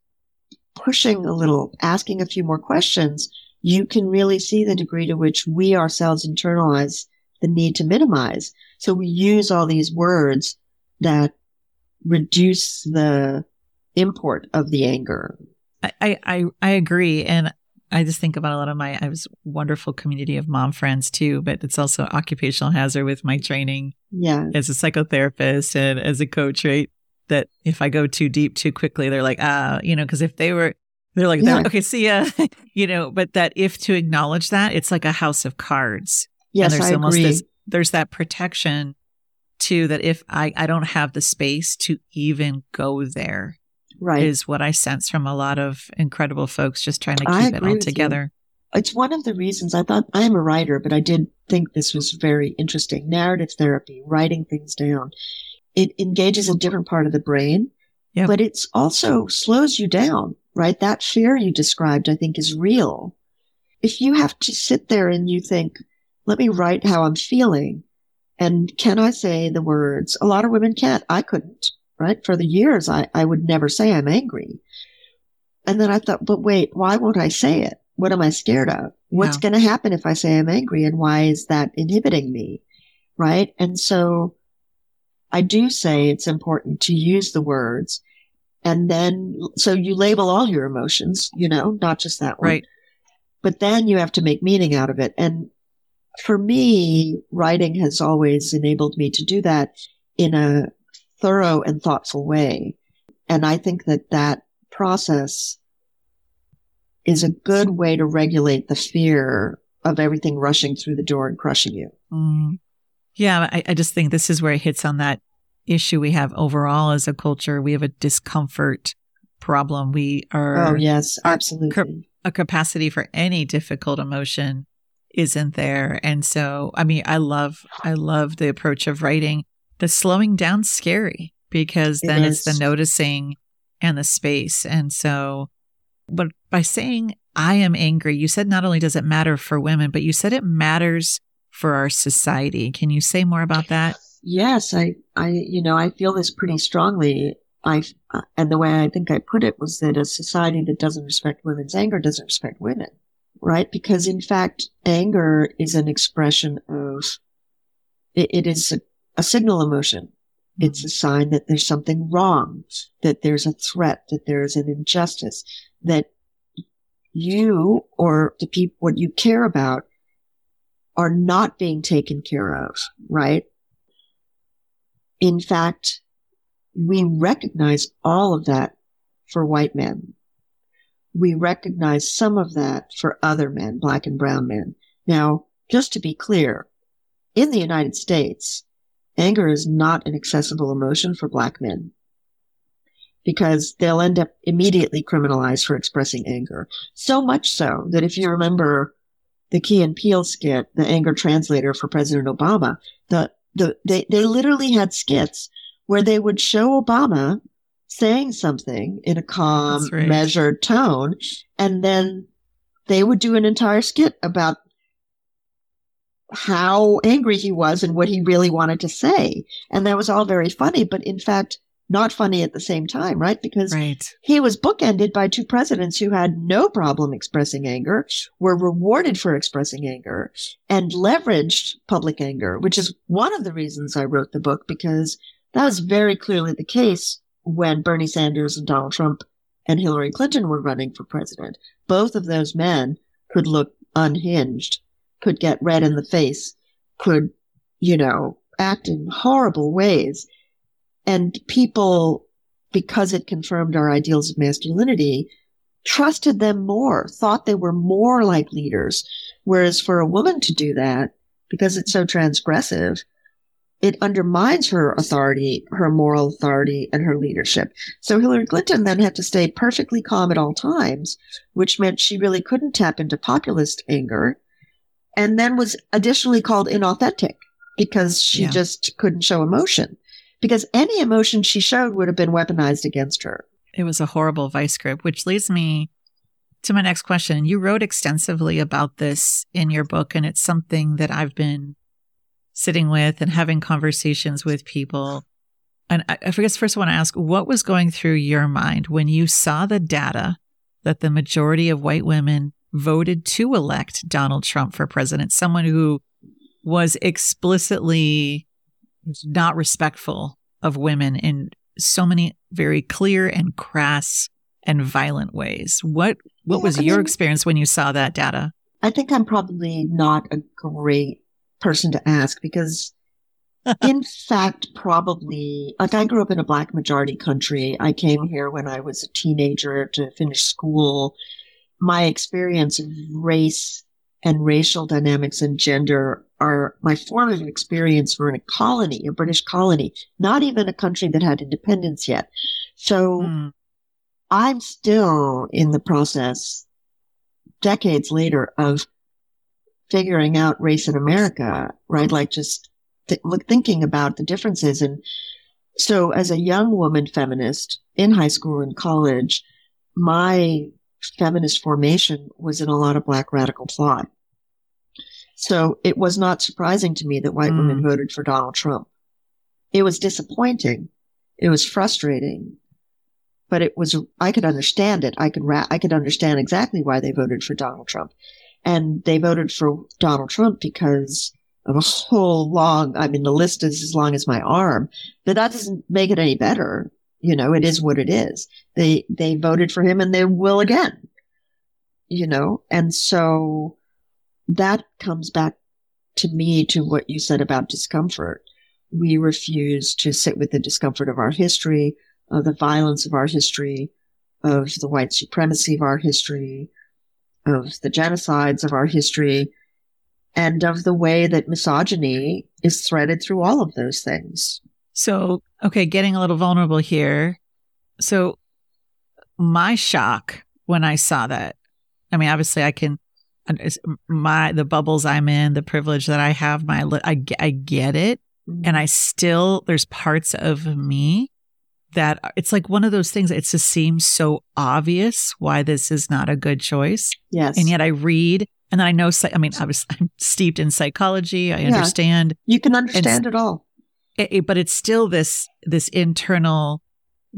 Speaker 2: pushing a little, asking a few more questions, you can really see the degree to which we ourselves internalize the need to minimize. So we use all these words that reduce the import of the anger.
Speaker 1: I, I, I agree. And I just think about a lot of my, I this wonderful community of mom friends too, but it's also occupational hazard with my training
Speaker 2: Yeah.
Speaker 1: as a psychotherapist and as a coach, right? That if I go too deep too quickly, they're like, ah, you know, because if they were, they're like,
Speaker 2: Yeah.
Speaker 1: okay, see ya, <laughs> you know, but that if to acknowledge that, it's like a house of cards.
Speaker 2: Yes,
Speaker 1: and there's
Speaker 2: I
Speaker 1: almost
Speaker 2: agree.
Speaker 1: this, there's that protection too, that if I, I don't have the space to even go there,
Speaker 2: right.
Speaker 1: is what I sense from a lot of incredible folks just trying to keep it all
Speaker 2: with you.
Speaker 1: together.
Speaker 2: it's one of the reasons I thought I am a writer, but I did think this was very interesting. Narrative therapy, writing things down. It engages a different part of the brain,
Speaker 1: Yep.
Speaker 2: but it's also slows you down, right? That fear you described, I think is real. If you have to sit there and you think, let me write how I'm feeling. And can I say the words? A lot of women can't. I couldn't, right? For the years, I, I would never say I'm angry. And then I thought, but wait, why won't I say it? What am I scared of? What's
Speaker 1: Yeah.
Speaker 2: going to happen if I say I'm angry? And why is that inhibiting me? Right. And so I do say it's important to use the words. And then, so you label all your emotions, you know, not just that one.
Speaker 1: Right.
Speaker 2: But then you have to make meaning out of it. And for me, writing has always enabled me to do that in a thorough and thoughtful way. And I think that that process is a good way to regulate the fear of everything rushing through the door and crushing you.
Speaker 1: Mm. Yeah, I, I just think this is where it hits on that issue we have overall as a culture. We have a discomfort problem. We are.
Speaker 2: Oh, yes, absolutely.
Speaker 1: A capacity for any difficult emotion isn't there. And so, I mean, I love, I love the approach of writing. The slowing down scary because then it it's the noticing and the space. And so, but by saying I am angry, you said not only does it matter for women, but you said it matters for our society. Can you say more about that?
Speaker 2: Yes, I, I, you know, I feel this pretty strongly. I, and the way I think I put it was that a society that doesn't respect women's anger doesn't respect women, right? Because in fact, anger is an expression of, it, it is a, a signal emotion. It's mm-hmm. a sign that there's something wrong, that there's a threat, that there's an injustice, that you or the people, what you care about are not being taken care of, right? In fact, we recognize all of that for white men. We recognize some of that for other men, black and brown men. Now, just to be clear, in the United States, anger is not an accessible emotion for black men because they'll end up immediately criminalized for expressing anger. So much so that if you remember the Key and Peele skit, the anger translator for President Obama, the, the, they, they literally had skits where they would show Obama saying something in a calm, right. measured tone, and then they would do an entire skit about how angry he was and what he really wanted to say. And that was all very funny, but in fact, not funny at the same time, right? Because
Speaker 1: right.
Speaker 2: he was bookended by two presidents who had no problem expressing anger, were rewarded for expressing anger, and leveraged public anger, which is one of the reasons I wrote the book, because that was very clearly the case when Bernie Sanders and Donald Trump and Hillary Clinton were running for president. Both of those men could look unhinged, could get red in the face, could, you know, act in horrible ways and people, because it confirmed our ideals of masculinity, trusted them more, thought they were more like leaders. Whereas for a woman to do that, because it's so transgressive, it undermines her authority, her moral authority, and her leadership. So Hillary Clinton then had to stay perfectly calm at all times, which meant she really couldn't tap into populist anger, and then was additionally called inauthentic because she yeah. just couldn't show emotion because any emotion she showed would have been weaponized against her.
Speaker 1: It was a horrible vice grip, which leads me to my next question. You wrote extensively about this in your book, and it's something that I've been sitting with and having conversations with people. And I, guess first I want to ask what was going through your mind when you saw the data that the majority of white women voted to elect Donald Trump for president, someone who was explicitly not respectful of women in so many very clear and crass and violent ways. What what yeah, was I your mean, experience when you saw that data?
Speaker 2: I think I'm probably not a great person to ask because <laughs> in fact probably like I grew up in a black majority country. I came here when I was a teenager to finish school. My experience of race and racial dynamics and gender are my formative experience were in a colony, a British colony, not even a country that had independence yet. So mm. I'm still in the process decades later of figuring out race in America, right? Like just th- thinking about the differences. And so as a young woman feminist in high school and college, my feminist formation was in a lot of black radical thought. So it was not surprising to me that white mm. women voted for Donald Trump. It was disappointing. It was frustrating, but it was, I could understand it. I could, ra- I could understand exactly why they voted for Donald Trump. And they voted for Donald Trump because of a whole long, I mean, the list is as long as my arm, but that doesn't make it any better. You know, it is what it is. They, they voted for him and they will again. You know, and so that comes back to me to what you said about discomfort. We refuse to sit with the discomfort of our history, of the violence of our history, of the white supremacy of our history, of the genocides of our history, and of the way that misogyny is threaded through all of those things.
Speaker 1: So, okay, getting a little vulnerable here. So, my shock when I saw that, I mean, obviously, I can, my, the bubbles I'm in, the privilege that I have, my, I, I get it. Mm-hmm. And I still, there's parts of me that it's like one of those things. It just seems so obvious why this is not a good choice.
Speaker 2: Yes.
Speaker 1: And yet I read and then I know, I mean, obviously <laughs> I'm steeped in psychology. I yeah. understand.
Speaker 2: You can understand it all.
Speaker 1: It, but it's still this, this internal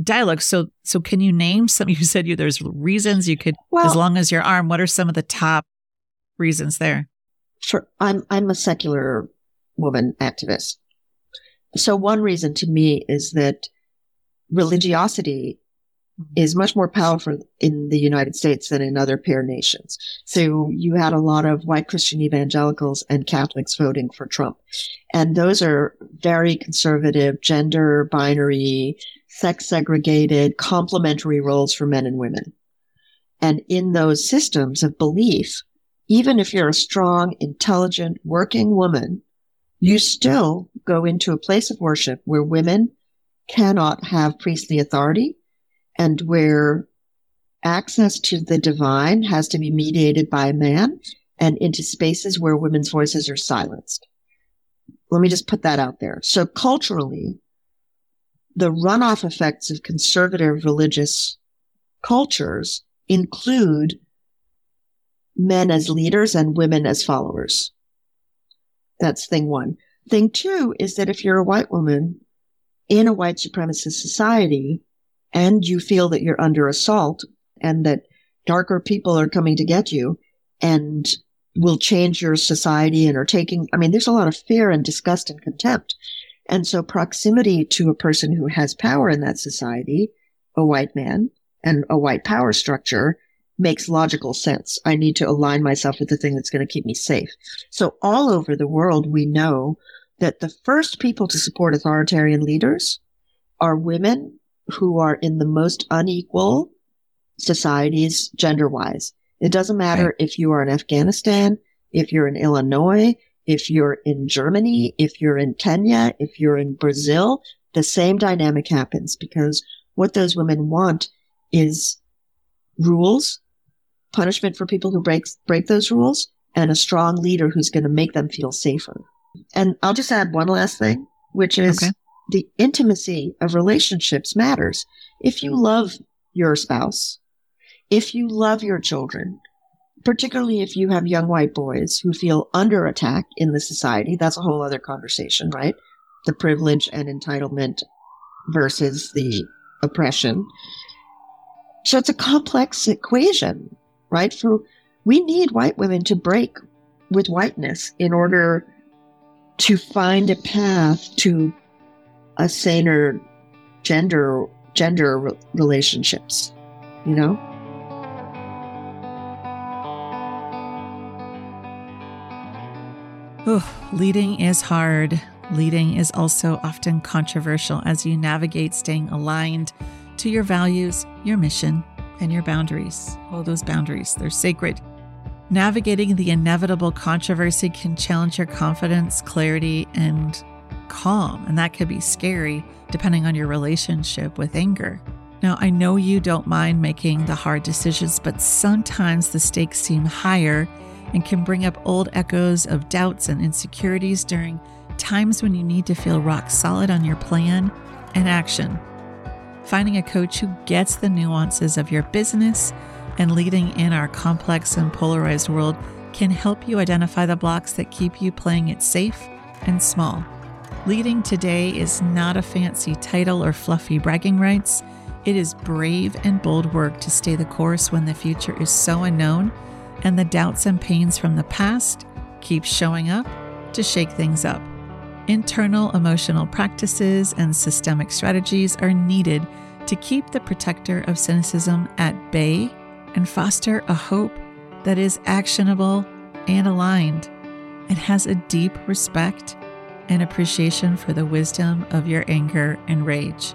Speaker 1: dialogue. So, so can you name some, <laughs> you said you, there's reasons you could, well, as long as your arm, what are some of the top reasons there?
Speaker 2: Sure. I'm, I'm a secular woman activist. So one reason to me is that religiosity mm-hmm. is much more powerful in the United States than in other peer nations. So you had a lot of white Christian evangelicals and Catholics voting for Trump. And those are very conservative, gender binary, sex segregated, complementary roles for men and women. And in those systems of belief, even if you're a strong, intelligent, working woman, you still go into a place of worship where women cannot have priestly authority and where access to the divine has to be mediated by a man and into spaces where women's voices are silenced. Let me just put that out there. So culturally, the runoff effects of conservative religious cultures include men as leaders and women as followers. That's thing one. Thing two is that if you're a white woman in a white supremacist society and you feel that you're under assault and that darker people are coming to get you and will change your society and are taking, I mean, there's a lot of fear and disgust and contempt. And so proximity to a person who has power in that society, a white man and a white power structure makes logical sense. I need to align myself with the thing that's going to keep me safe. So all over the world, we know that the first people to support authoritarian leaders are women who are in the most unequal societies gender wise. It doesn't matter right. if you are in Afghanistan, if you're in Illinois, if you're in Germany, if you're in Kenya, if you're in Brazil, the same dynamic happens because what those women want is rules, punishment for people who break, break those rules, and a strong leader who's going to make them feel safer. And I'll just add one last thing, which is okay. the intimacy of relationships matters. If you love your spouse, if you love your children, particularly if you have young white boys who feel under attack in the society, that's a whole other conversation, right? The privilege and entitlement versus the oppression. So it's a complex equation, right? For we need white women to break with whiteness in order to find a path to a saner gender gender relationships you know
Speaker 1: leading is hard leading is also often controversial as you navigate staying aligned to your values your mission and your boundaries oh those boundaries they're sacred Navigating the inevitable controversy can challenge your confidence, clarity, and calm, and that could be scary depending on your relationship with anger. Now, I know you don't mind making the hard decisions, but sometimes the stakes seem higher and can bring up old echoes of doubts and insecurities during times when you need to feel rock solid on your plan and action. Finding a coach who gets the nuances of your business and leading in our complex and polarized world can help you identify the blocks that keep you playing it safe and small. Leading today is not a fancy title or fluffy bragging rights. It is brave and bold work to stay the course when the future is so unknown and the doubts and pains from the past keep showing up to shake things up. Internal emotional practices and systemic strategies are needed to keep the protector of cynicism at bay and foster a hope that is actionable and aligned and has a deep respect and appreciation for the wisdom of your anger and rage.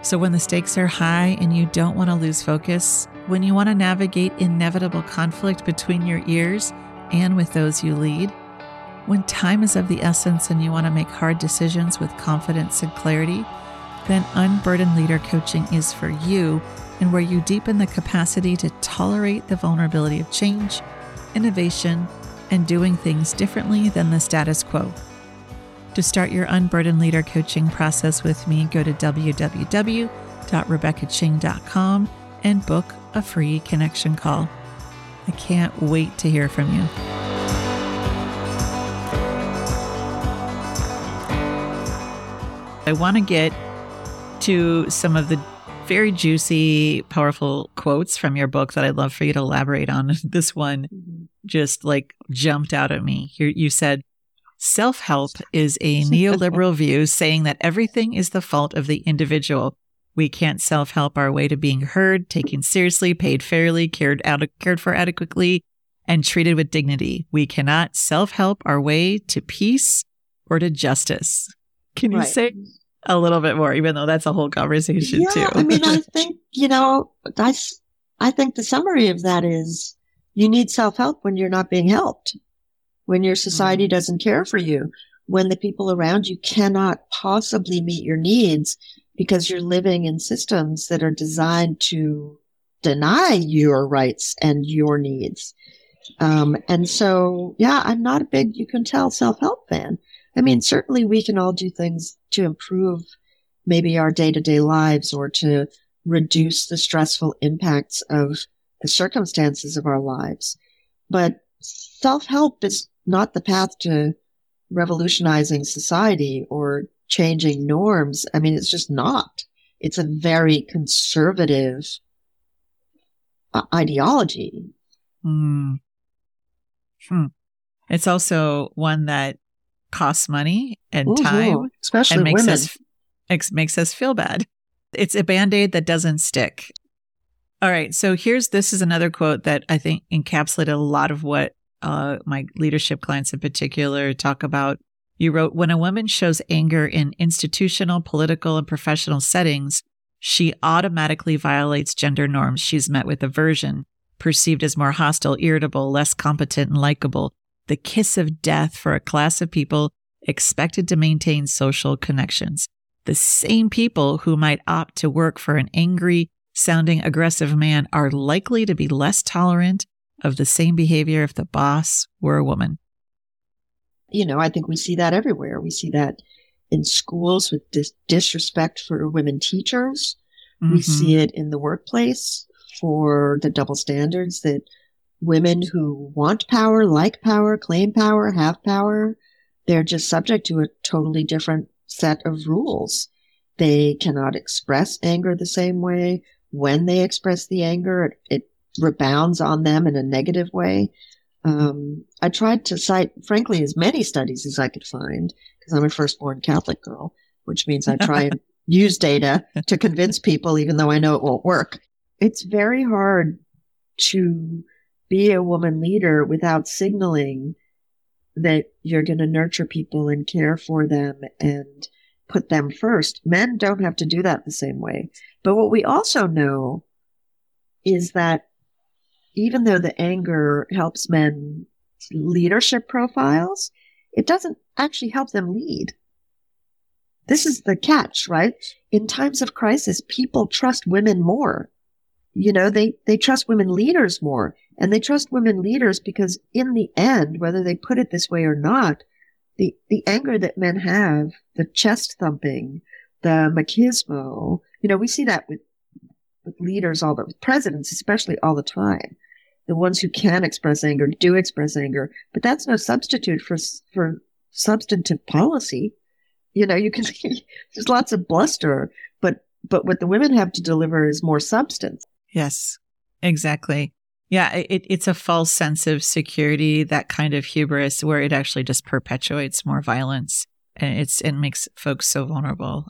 Speaker 1: So, when the stakes are high and you don't want to lose focus, when you want to navigate inevitable conflict between your ears and with those you lead, when time is of the essence and you want to make hard decisions with confidence and clarity, then Unburdened Leader Coaching is for you and where you deepen the capacity to tolerate the vulnerability of change, innovation, and doing things differently than the status quo. To start your Unburdened Leader coaching process with me, go to www.rebeccaching.com and book a free connection call. I can't wait to hear from you. I want to get to some of the very juicy, powerful quotes from your book that I'd love for you to elaborate on. <laughs> This one mm-hmm. just like jumped out at me. You, you said, Self help is a <laughs> neoliberal view saying that everything is the fault of the individual. We can't self help our way to being heard, taken seriously, paid fairly, cared, out, cared for adequately, and treated with dignity. We cannot self help our way to peace or to justice. Can you right. say a little bit more, even though that's a whole conversation
Speaker 2: yeah,
Speaker 1: too?
Speaker 2: I mean, I <laughs> think, you know, I, I think the summary of that is you need self help when you're not being helped when your society mm-hmm. doesn't care for you, when the people around you cannot possibly meet your needs because you're living in systems that are designed to deny your rights and your needs. Um, and so, yeah, I'm not a big, you can tell, self help fan. I mean, certainly we can all do things to improve maybe our day to day lives or to reduce the stressful impacts of the circumstances of our lives. But self help is not the path to revolutionizing society or changing norms. I mean, it's just not. It's a very conservative uh, ideology.
Speaker 1: Mm. Hmm. It's also one that costs money and time,
Speaker 2: especially
Speaker 1: and makes
Speaker 2: women.
Speaker 1: us ex- makes us feel bad. It's a band aid that doesn't stick. All right, so here's this is another quote that I think encapsulated a lot of what uh, my leadership clients in particular talk about. You wrote, when a woman shows anger in institutional, political, and professional settings, she automatically violates gender norms. She's met with aversion, perceived as more hostile, irritable, less competent, and likable. The kiss of death for a class of people expected to maintain social connections. The same people who might opt to work for an angry, sounding aggressive man are likely to be less tolerant of the same behavior if the boss were a woman.
Speaker 2: You know, I think we see that everywhere. We see that in schools with dis- disrespect for women teachers. Mm-hmm. We see it in the workplace for the double standards that women who want power, like power, claim power, have power, they're just subject to a totally different set of rules. They cannot express anger the same way. When they express the anger, it, it rebounds on them in a negative way. Um, I tried to cite, frankly, as many studies as I could find because I'm a firstborn Catholic girl, which means I try and <laughs> use data to convince people, even though I know it won't work. It's very hard to be a woman leader without signaling that you're going to nurture people and care for them and put them first. Men don't have to do that the same way. But what we also know is that even though the anger helps men leadership profiles, it doesn't actually help them lead. This is the catch, right? In times of crisis, people trust women more. You know, they, they trust women leaders more and they trust women leaders because in the end, whether they put it this way or not, the, the anger that men have, the chest thumping, the machismo, you know, we see that with, with leaders all the, with presidents especially all the time the ones who can express anger do express anger, but that's no substitute for for substantive policy. You know, you can <laughs> see there's lots of bluster, but but what the women have to deliver is more substance.
Speaker 1: Yes, exactly. Yeah, it, it's a false sense of security, that kind of hubris, where it actually just perpetuates more violence, and it's it makes folks so vulnerable.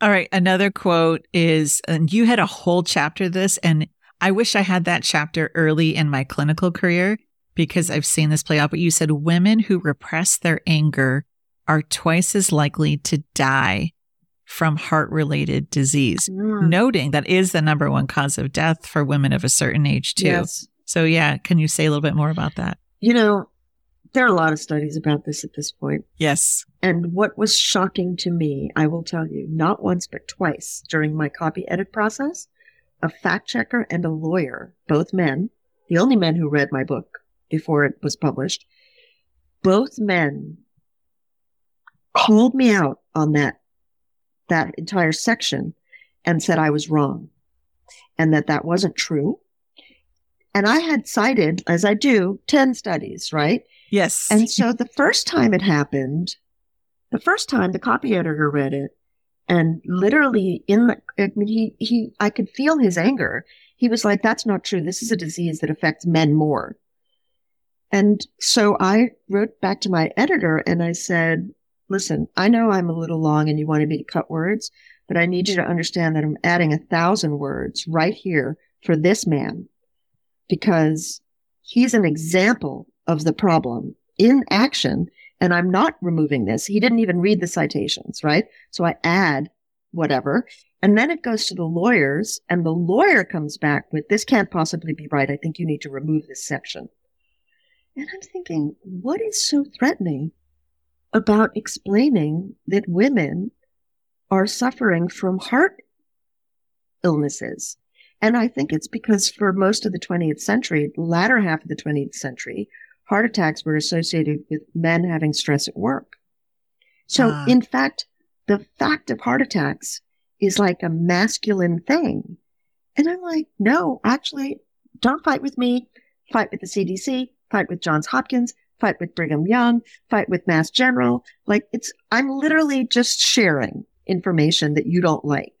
Speaker 1: All right. Another quote is, and you had a whole chapter of this, and I wish I had that chapter early in my clinical career because I've seen this play out. But you said women who repress their anger are twice as likely to die from heart related disease,
Speaker 2: Mm.
Speaker 1: noting that is the number one cause of death for women of a certain age, too.
Speaker 2: Yes.
Speaker 1: So, yeah, can you say a little bit more about that?
Speaker 2: You know, there are a lot of studies about this at this point.
Speaker 1: Yes.
Speaker 2: And what was shocking to me, I will tell you, not once but twice during my copy edit process, a fact checker and a lawyer, both men, the only men who read my book before it was published, both men called me out on that that entire section and said I was wrong and that that wasn't true. And I had cited, as I do, 10 studies, right?
Speaker 1: Yes.
Speaker 2: And so the first time it happened, the first time the copy editor read it, and literally in the, I mean, he, he, I could feel his anger. He was like, that's not true. This is a disease that affects men more. And so I wrote back to my editor and I said, listen, I know I'm a little long and you wanted me to cut words, but I need you to understand that I'm adding a thousand words right here for this man because he's an example of the problem in action. And I'm not removing this. He didn't even read the citations, right? So I add whatever. And then it goes to the lawyers and the lawyer comes back with this can't possibly be right. I think you need to remove this section. And I'm thinking, what is so threatening about explaining that women are suffering from heart illnesses? And I think it's because for most of the 20th century, latter half of the 20th century, heart attacks were associated with men having stress at work. So
Speaker 1: Ah.
Speaker 2: in fact, the fact of heart attacks is like a masculine thing. And I'm like, no, actually, don't fight with me. Fight with the CDC, fight with Johns Hopkins, fight with Brigham Young, fight with Mass General. Like it's, I'm literally just sharing information that you don't like.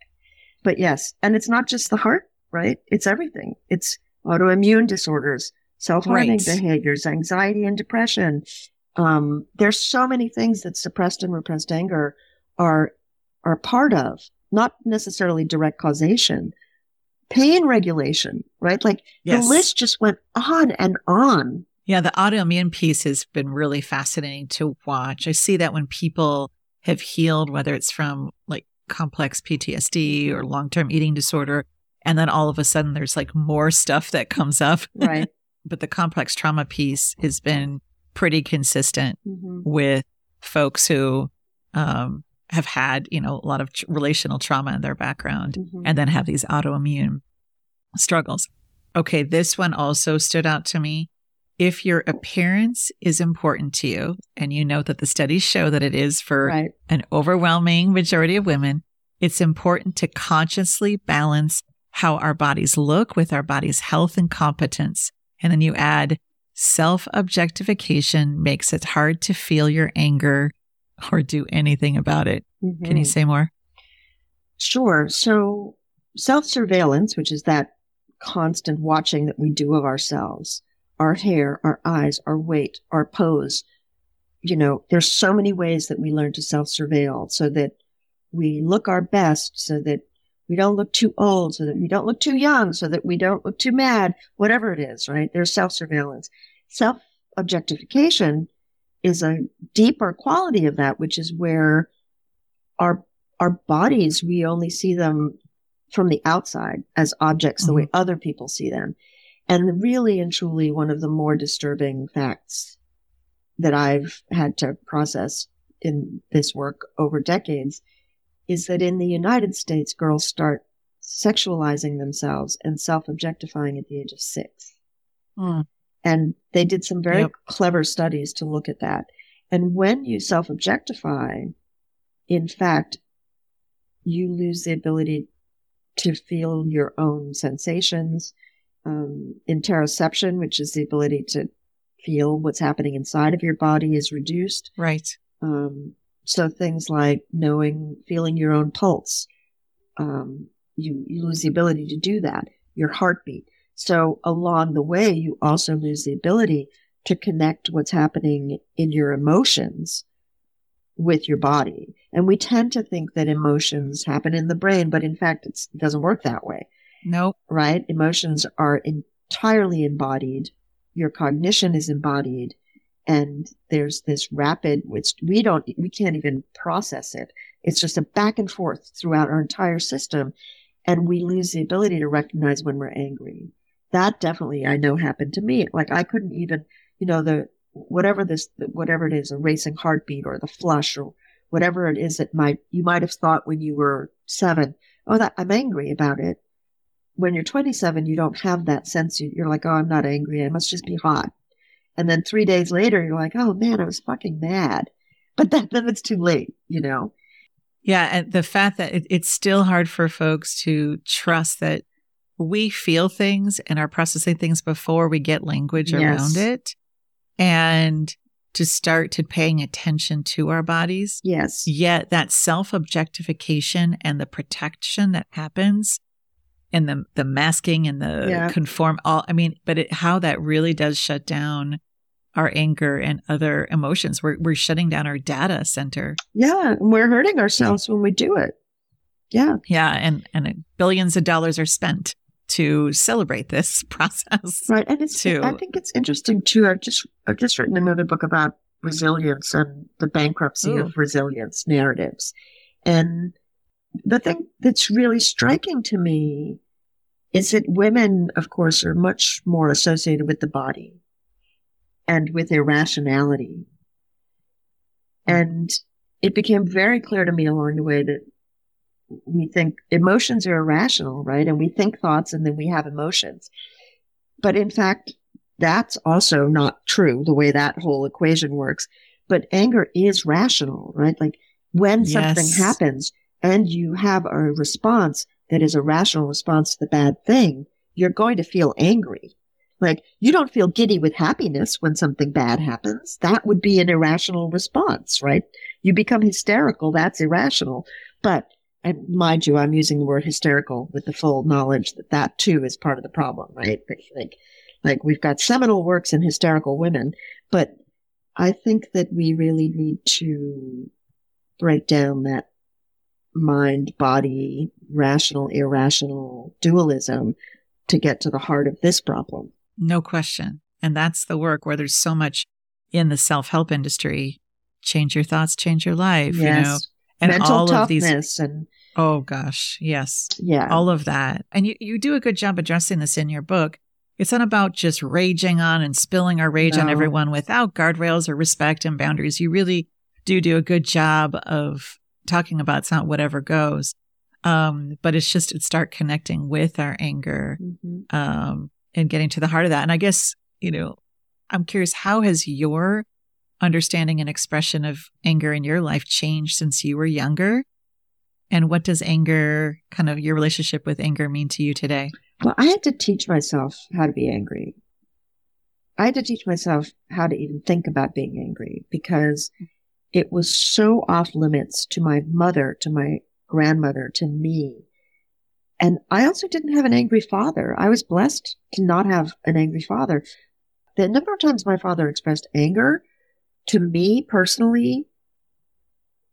Speaker 2: But yes, and it's not just the heart, right? It's everything. It's autoimmune disorders, self-harming
Speaker 1: Right.
Speaker 2: behaviors, anxiety and depression. Um, there's so many things that suppressed and repressed anger are, are part of, not necessarily direct causation, pain regulation, right? Like
Speaker 1: Yes.
Speaker 2: the list just went on and on.
Speaker 1: Yeah, the autoimmune piece has been really fascinating to watch. I see that when people have healed, whether it's from like complex PTSD or long term eating disorder, and then all of a sudden there's like more stuff that comes up.
Speaker 2: Right. <laughs>
Speaker 1: But the complex trauma piece has been pretty consistent
Speaker 2: hmm
Speaker 1: with folks who um, have had, you know, a lot of tr- relational trauma in their background
Speaker 2: hmm
Speaker 1: and then have these autoimmune struggles. Okay, this one also stood out to me. If your appearance is important to you, and you know that the studies show that it is for
Speaker 2: Right.
Speaker 1: an overwhelming majority of women, it's important to consciously balance how our bodies look with our body's health and competence. And then you add self objectification makes it hard to feel your anger or do anything about it. Can you
Speaker 2: Mhm.
Speaker 1: say more?
Speaker 2: Sure. So self surveillance, which is that constant watching that we do of ourselves, our hair, our eyes, our weight, our pose. You know, there's so many ways that we learn to self surveil so that we look our best, so that we don't look too old, so that we don't look too young, so that we don't look too mad, whatever it is, right? There's self surveillance. Self objectification is a deeper quality of that, which is where our our bodies, we only see them from the outside as objects the way mm-hmm. other people see them. And really and truly one of the more disturbing facts that I've had to process in this work over decades is that in the United States, girls start sexualizing themselves and self-objectifying at the age of six. And they did some very
Speaker 1: Yep.
Speaker 2: clever studies to look at that. And when you self objectify, in fact, you lose the ability to feel your own sensations. Um, interoception, which is the ability to feel what's happening inside of your body, is reduced.
Speaker 1: Right.
Speaker 2: Um, so things like knowing, feeling your own pulse, um, you, you lose the ability to do that. Your heartbeat. So along the way, you also lose the ability to connect what's happening in your emotions with your body. And we tend to think that emotions happen in the brain, but in fact, it doesn't work that way.
Speaker 1: Nope.
Speaker 2: Right? Emotions are entirely embodied. Your cognition is embodied. And there's this rapid, which we don't, we can't even process it. It's just a back and forth throughout our entire system. And we lose the ability to recognize when we're angry. That definitely I know happened to me. Like I couldn't even, you know, the, whatever this, whatever it is, a racing heartbeat or the flush or whatever it is that might, you might have thought when you were seven, oh, that I'm angry about it. When you're 27, you don't have that sense. You're like, oh, I'm not angry. I must just be hot. And then three days later, you're like, oh man, I was fucking mad. But then, then it's too late, you know?
Speaker 1: Yeah. And the fact that it, it's still hard for folks to trust that we feel things and are processing things before we get language yes. around it. And to start to paying attention to our bodies.
Speaker 2: Yes.
Speaker 1: Yet that self objectification and the protection that happens and the, the masking and the yeah. conform all, I mean, but it, how that really does shut down our anger and other emotions. We're, we're shutting down our data center.
Speaker 2: Yeah. And we're hurting ourselves when we do it. Yeah.
Speaker 1: Yeah. And, and billions of dollars are spent to celebrate this <laughs> process.
Speaker 2: Right. And it's, too. I think it's interesting too. I've just, I've just written another book about resilience and the bankruptcy Ooh. of resilience narratives. And the thing that's really striking to me is that women, of course, are much more associated with the body and with irrationality. And it became very clear to me along the way that we think emotions are irrational, right? And we think thoughts and then we have emotions. But in fact, that's also not true the way that whole equation works. But anger is rational, right? Like when yes. something happens and you have a response that is a rational response to the bad thing, you're going to feel angry. Like you don't feel giddy with happiness when something bad happens. That would be an irrational response, right? You become hysterical. That's irrational. But and mind you, I'm using the word hysterical with the full knowledge that that too is part of the problem, right? Like, like we've got seminal works in hysterical women, but I think that we really need to break down that mind body, rational, irrational dualism to get to the heart of this problem.
Speaker 1: No question. And that's the work where there's so much in the self help industry. Change your thoughts, change your life, yes. you know
Speaker 2: and mental all of these, and
Speaker 1: oh gosh, yes,
Speaker 2: yeah,
Speaker 1: all of that. And you you do a good job addressing this in your book. It's not about just raging on and spilling our rage no. on everyone without guardrails or respect and boundaries. You really do do a good job of talking about it's not whatever goes. Um, but it's just to start connecting with our anger mm-hmm. um, and getting to the heart of that. And I guess, you know, I'm curious, how has your understanding and expression of anger in your life changed since you were younger? And what does anger, kind of your relationship with anger, mean to you today?
Speaker 2: Well, I had to teach myself how to be angry. I had to teach myself how to even think about being angry because it was so off limits to my mother, to my grandmother, to me. And I also didn't have an angry father. I was blessed to not have an angry father. The number of times my father expressed anger to me personally,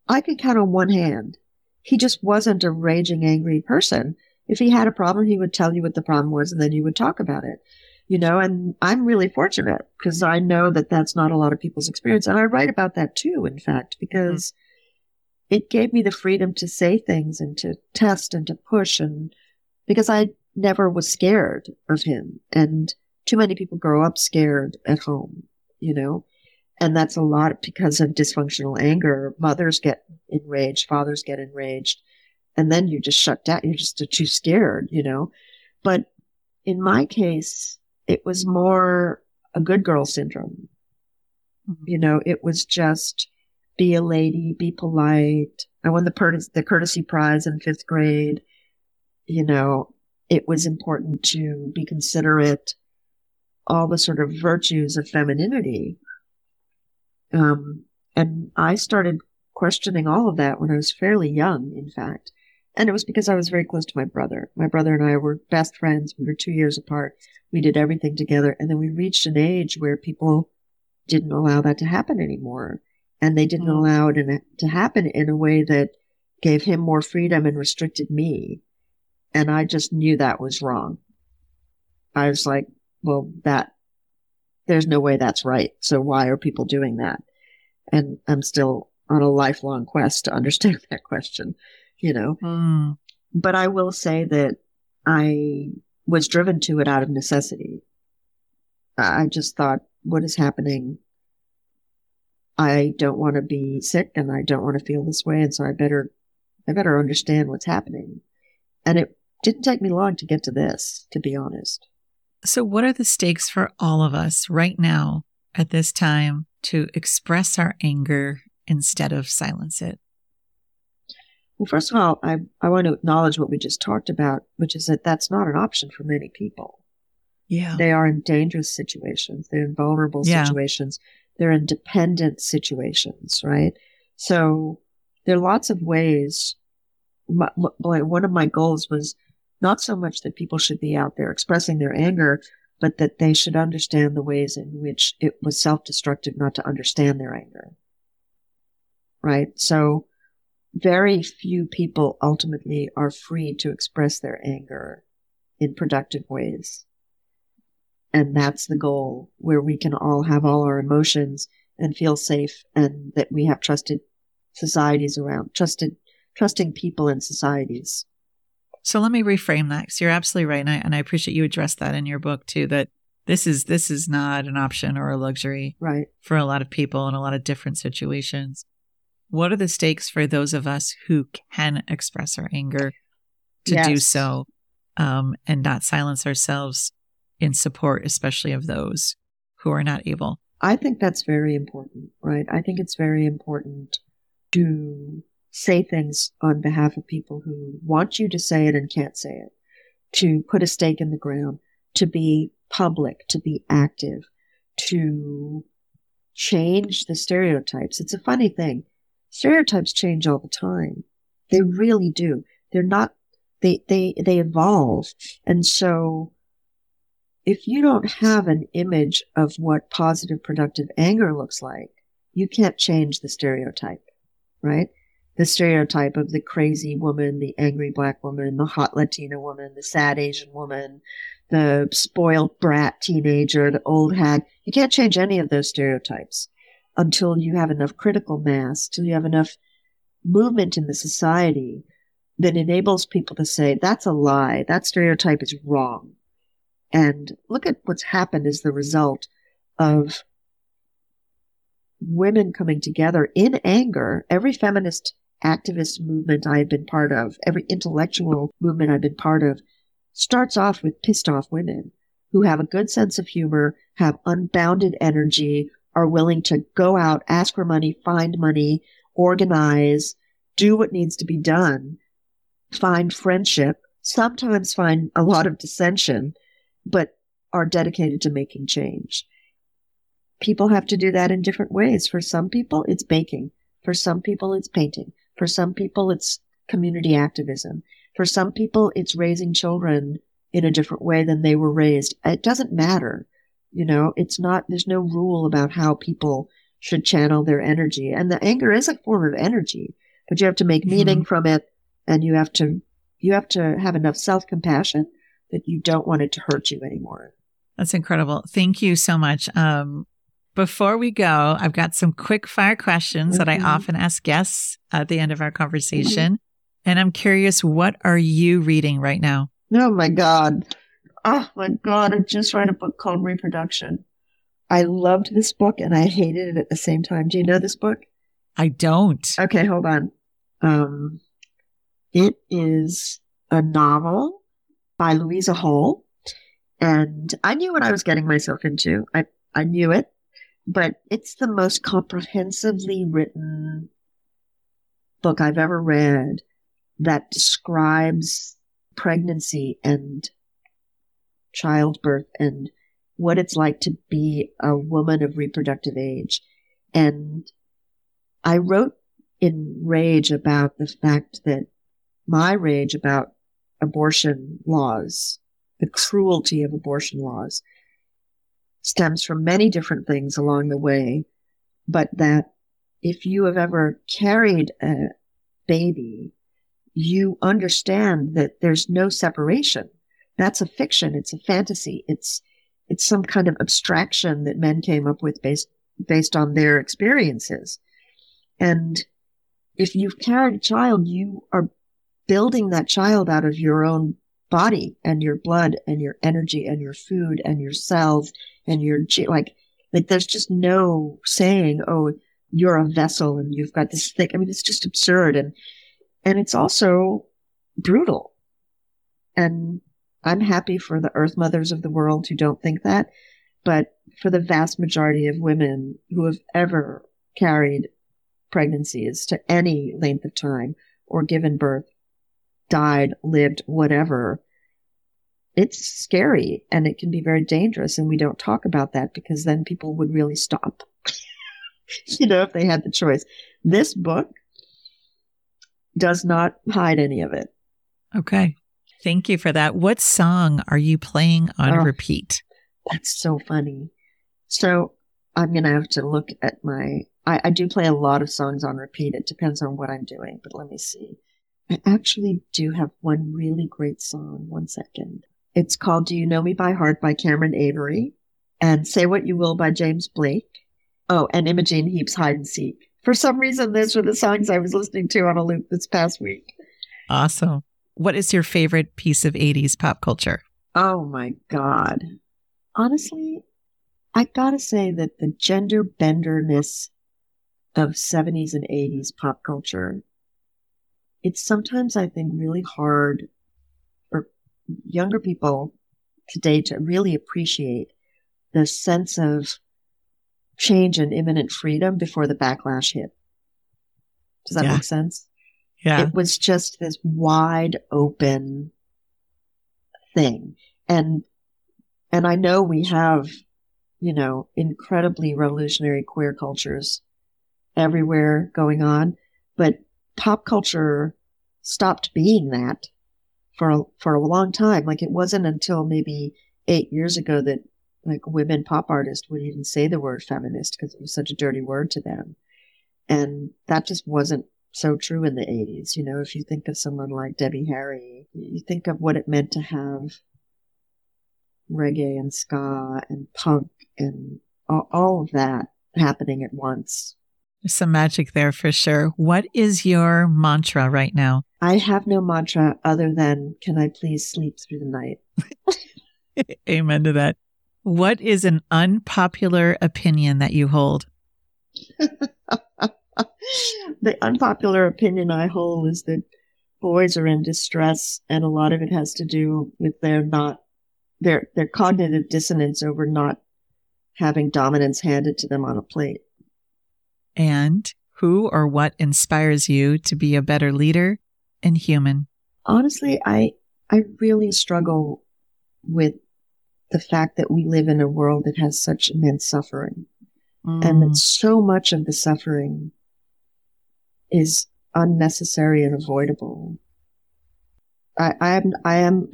Speaker 2: I could count on one hand. He just wasn't a raging, angry person. If he had a problem, he would tell you what the problem was and then you would talk about it. You know, and I'm really fortunate because I know that that's not a lot of people's experience. And I write about that too, in fact, because mm-hmm. It gave me the freedom to say things and to test and to push and because I never was scared of him. And too many people grow up scared at home, you know? And that's a lot because of dysfunctional anger. Mothers get enraged, fathers get enraged, and then you just shut down. You're just too scared, you know? But in my case, it was more a good girl syndrome. Mm-hmm. You know, it was just be a lady, be polite. I won the, the courtesy prize in fifth grade. You know, it was important to be considerate, all the sort of virtues of femininity um, and I started questioning all of that when I was fairly young, in fact. And it was because I was very close to my brother. My brother and I were best friends. We were two years apart. We did everything together. And then we reached an age where people didn't allow that to happen anymore. And they didn't
Speaker 1: Mm.
Speaker 2: allow it in to happen in a way that gave him more freedom and restricted me. And I just knew that was wrong. I was like, well, that, there's no way that's right. So why are people doing that? And I'm still on a lifelong quest to understand <laughs> that question, you know?
Speaker 1: Mm.
Speaker 2: But I will say that I was driven to it out of necessity. I just thought, what is happening? I don't want to be sick and I don't want to feel this way. And so I better, I better understand what's happening. And it didn't take me long to get to this, to be honest.
Speaker 1: So, what are the stakes for all of us right now at this time to express our anger instead of silence it?
Speaker 2: Well, first of all, I, I want to acknowledge what we just talked about, which is that that's not an option for many people.
Speaker 1: Yeah.
Speaker 2: They are in dangerous situations. They're in vulnerable
Speaker 1: Yeah.
Speaker 2: situations. They're in dependent situations, right? So there are lots of ways. My, one of my goals was not so much that people should be out there expressing their anger, but that they should understand the ways in which it was self-destructive not to understand their anger. Right? So very few people ultimately are free to express their anger in productive ways. And that's the goal where we can all have all our emotions and feel safe and that we have trusted societies around, trusted, trusting people and societies.
Speaker 1: So let me reframe that because you're absolutely right, and I, and I appreciate you addressed that in your book too. That this is this is not an option or a luxury
Speaker 2: Right.
Speaker 1: for a lot of people in a lot of different situations. What are the stakes for those of us who can express our anger to do so um, and not silence ourselves in support, especially of those who are not able?
Speaker 2: I think that's very important, right? I think it's very important to say things on behalf of people who want you to say it and can't say it, to put a stake in the ground, to be public, to be active, to change the stereotypes. It's a funny thing. Stereotypes change all the time. They really do. They're not, they, they, they evolve. And so if you don't have an image of what positive productive anger looks like, you can't change the stereotype, right? The stereotype of the crazy woman, the angry black woman, the hot Latina woman, the sad Asian woman, the spoiled brat teenager, the old hag. You can't change any of those stereotypes until you have enough critical mass, till you have enough movement in the society that enables people to say, that's a lie. That stereotype is wrong. And look at what's happened as the result of women coming together in anger. Every feminist activist movement I have been part of, every intellectual movement I've been part of, starts off with pissed off women who have a good sense of humor, have unbounded energy, are willing to go out, ask for money, find money, organize, do what needs to be done, find friendship, sometimes find a lot of dissension, but are dedicated to making change. People have to do that in different ways. For some people, it's baking. For some people, it's painting. For some people, it's community activism. For some people, it's raising children in a different way than they were raised. It doesn't matter. You know, it's not, there's no rule about how people should channel their energy. And the anger is a form of energy, but you have to make meaning mm-hmm. from it and you have to, you have to have enough self compassion that you don't want it to hurt you anymore.
Speaker 1: That's incredible. Thank you so much. Um, before we go, I've got some quick fire questions that I
Speaker 2: Mhm.
Speaker 1: often ask guests at the end of our conversation. And I'm curious, what are you reading right now?
Speaker 2: Oh my God. Oh my God. I just read a book called Reproduction. I loved this book and I hated it at the same time. Do you know this book?
Speaker 1: I don't.
Speaker 2: Okay, hold on. Um, it is a novel by Louisa Hall. And I knew what I was getting myself into. I, I knew it, but it's the most comprehensively written book I've ever read that describes pregnancy and childbirth and what it's like to be a woman of reproductive age. And I wrote in rage about the fact that my rage about abortion laws, the cruelty of abortion laws, stems from many different things along the way, but that if you have ever carried a baby, you understand that there's no separation. That's a fiction. It's a fantasy. It's, it's some kind of abstraction that men came up with based, based on their experiences. And if you've carried a child, you are building that child out of your own body and your blood and your energy and your food and your cells and your like like there's just no saying oh you're a vessel and you've got this thing i mean it's just absurd and and it's also brutal. And i'm happy for the earth mothers of the world who don't think that but for the vast majority of women who have ever carried pregnancies to any length of time or given birth died, lived, whatever, it's scary and it can be very dangerous. And we don't talk about that because then people would really stop, <laughs> you know, if they had the choice. This book does not hide any of it.
Speaker 1: Okay. Thank you for that. What song are you playing on oh, repeat?
Speaker 2: That's so funny. So I'm going to have to look at my. I, I do play a lot of songs on repeat. It depends on what I'm doing, but let me see. I actually do have one really great song. One second. It's called Do You Know Me by Heart by Cameron Avery and Say What You Will by James Blake. Oh, and Imogen Heap's Hide and Seek. For some reason, those were the songs I was listening to on a loop this past week.
Speaker 1: Awesome. What is your favorite piece of 80s pop culture?
Speaker 2: Oh my God. Honestly, I gotta say that the gender benderness of 70s and 80s pop culture it's sometimes, I think, really hard for younger people today to really appreciate the sense of change and imminent freedom before the backlash hit. Does that yeah. make sense?
Speaker 1: Yeah.
Speaker 2: It was just this wide open thing. And, and I know we have, you know, incredibly revolutionary queer cultures everywhere going on, but pop culture stopped being that for a, for a long time. Like it wasn't until maybe eight years ago that like women pop artists would even say the word feminist because it was such a dirty word to them. And that just wasn't so true in the 80s. You know, if you think of someone like Debbie Harry, you think of what it meant to have reggae and ska and punk and all, all of that happening at once.
Speaker 1: There's some magic there for sure. What is your mantra right now?
Speaker 2: I have no mantra other than, can I please sleep through the night? <laughs>
Speaker 1: Amen to that. What is an unpopular opinion that you hold? <laughs>
Speaker 2: the unpopular opinion I hold is that boys are in distress, and a lot of it has to do with their not their their cognitive dissonance over not having dominance handed to them on a plate.
Speaker 1: And who or what inspires you to be a better leader and human?
Speaker 2: Honestly, I I really struggle with the fact that we live in a world that has such immense suffering. Mm. And that mm. so much of the suffering is unnecessary and avoidable. I, I am I am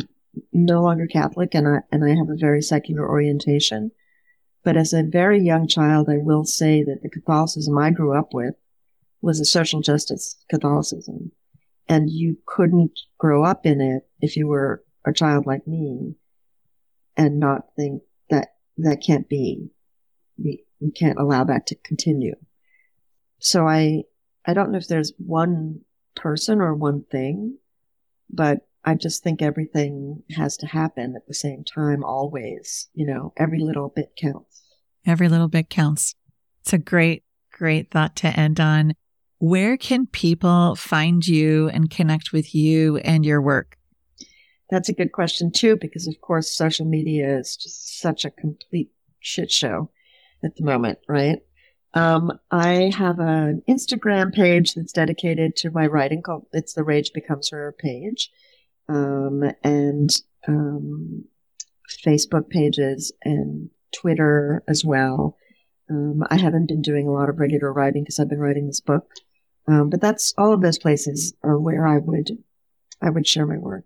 Speaker 2: no longer Catholic and I and I have a very secular orientation. But as a very young child, I will say that the Catholicism I grew up with was a social justice Catholicism. And you couldn't grow up in it if you were a child like me and not think that that can't be. We, we can't allow that to continue. So I, I don't know if there's one person or one thing, but I just think everything has to happen at the same time always. You know, every little bit counts.
Speaker 1: Every little bit counts. It's a great, great thought to end on. Where can people find you and connect with you and your work?
Speaker 2: That's a good question too, because of course social media is just such a complete shit show at the moment, right? Um, I have an Instagram page that's dedicated to my writing called it's the Rage Becomes Her page um, and um, Facebook pages and Twitter as well. Um, I haven't been doing a lot of regular writing because I've been writing this book, um, but that's all of those places are where I would I would share my work.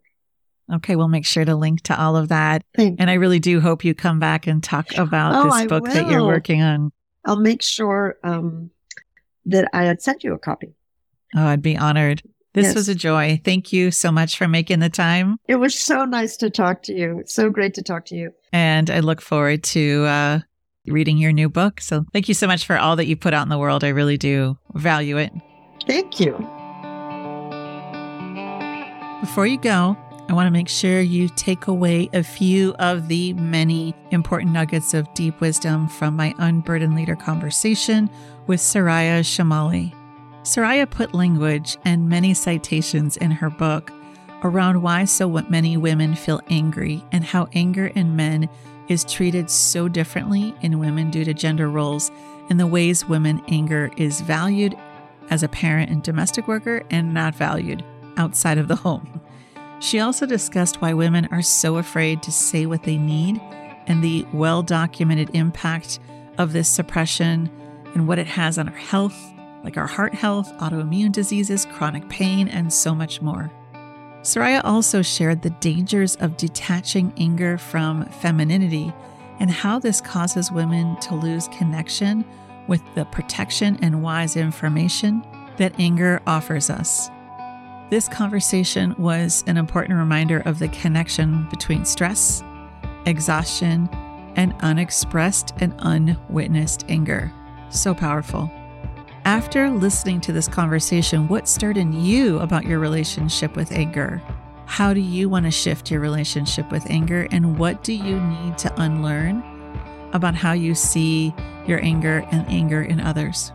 Speaker 1: Okay, we'll make sure to link to all of that.
Speaker 2: Thank
Speaker 1: and I really do hope you come back and talk about
Speaker 2: oh,
Speaker 1: this book that you're working on.
Speaker 2: I'll make sure um, that I had sent you a copy.
Speaker 1: Oh, I'd be honored. This
Speaker 2: Yes.
Speaker 1: was a joy. Thank you so much for making the time.
Speaker 2: It was so nice to talk to you. So great to talk to you.
Speaker 1: And I look forward to uh, reading your new book. So thank you so much for all that you put out in the world. I really do value it.
Speaker 2: Thank you.
Speaker 1: Before you go, I want to make sure you take away a few of the many important nuggets of deep wisdom from my Unburdened Leader conversation with Soraya Chemaly. Soraya put language and many citations in her book around why so many women feel angry and how anger in men is treated so differently in women due to gender roles and the ways women anger is valued as a parent and domestic worker and not valued outside of the home. She also discussed why women are so afraid to say what they need and the well documented impact of this suppression and what it has on our health, like our heart health, autoimmune diseases, chronic pain, and so much more. Soraya also shared the dangers of detaching anger from femininity and how this causes women to lose connection with the protection and wise information that anger offers us. This conversation was an important reminder of the connection between stress, exhaustion, and unexpressed and unwitnessed anger. So powerful. After listening to this conversation, what stirred in you about your relationship with anger? How do you want to shift your relationship with anger? And what do you need to unlearn about how you see your anger and anger in others?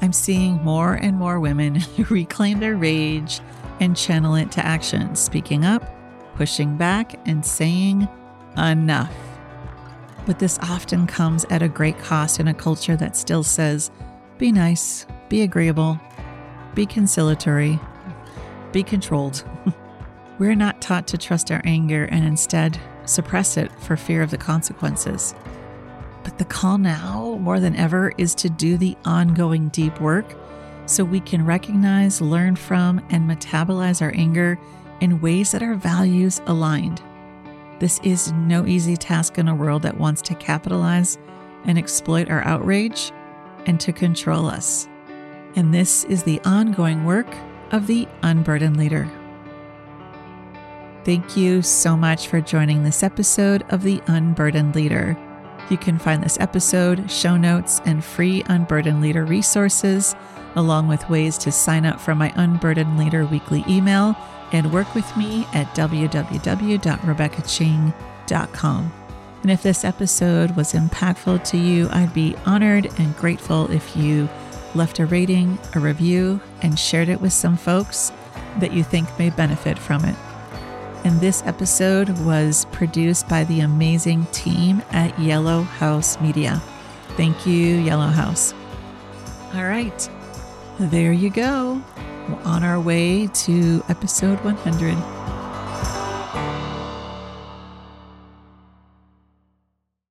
Speaker 1: I'm seeing more and more women <laughs> reclaim their rage and channel it to action, speaking up, pushing back, and saying enough. But this often comes at a great cost in a culture that still says, be nice, be agreeable, be conciliatory, be controlled. <laughs> We're not taught to trust our anger and instead suppress it for fear of the consequences. But the call now, more than ever, is to do the ongoing deep work so we can recognize, learn from, and metabolize our anger in ways that are values aligned. This is no easy task in a world that wants to capitalize and exploit our outrage and to control us. And this is the ongoing work of the unburdened leader. Thank you so much for joining this episode of The Unburdened Leader. You can find this episode, show notes, and free Unburdened Leader resources, along with ways to sign up for my Unburdened Leader weekly email and work with me at www.rebeccaching.com. And if this episode was impactful to you, I'd be honored and grateful if you left a rating, a review, and shared it with some folks that you think may benefit from it. And this episode was produced by the amazing team at Yellow House Media. Thank you, Yellow House. All right, there you go. We're on our way to episode 100.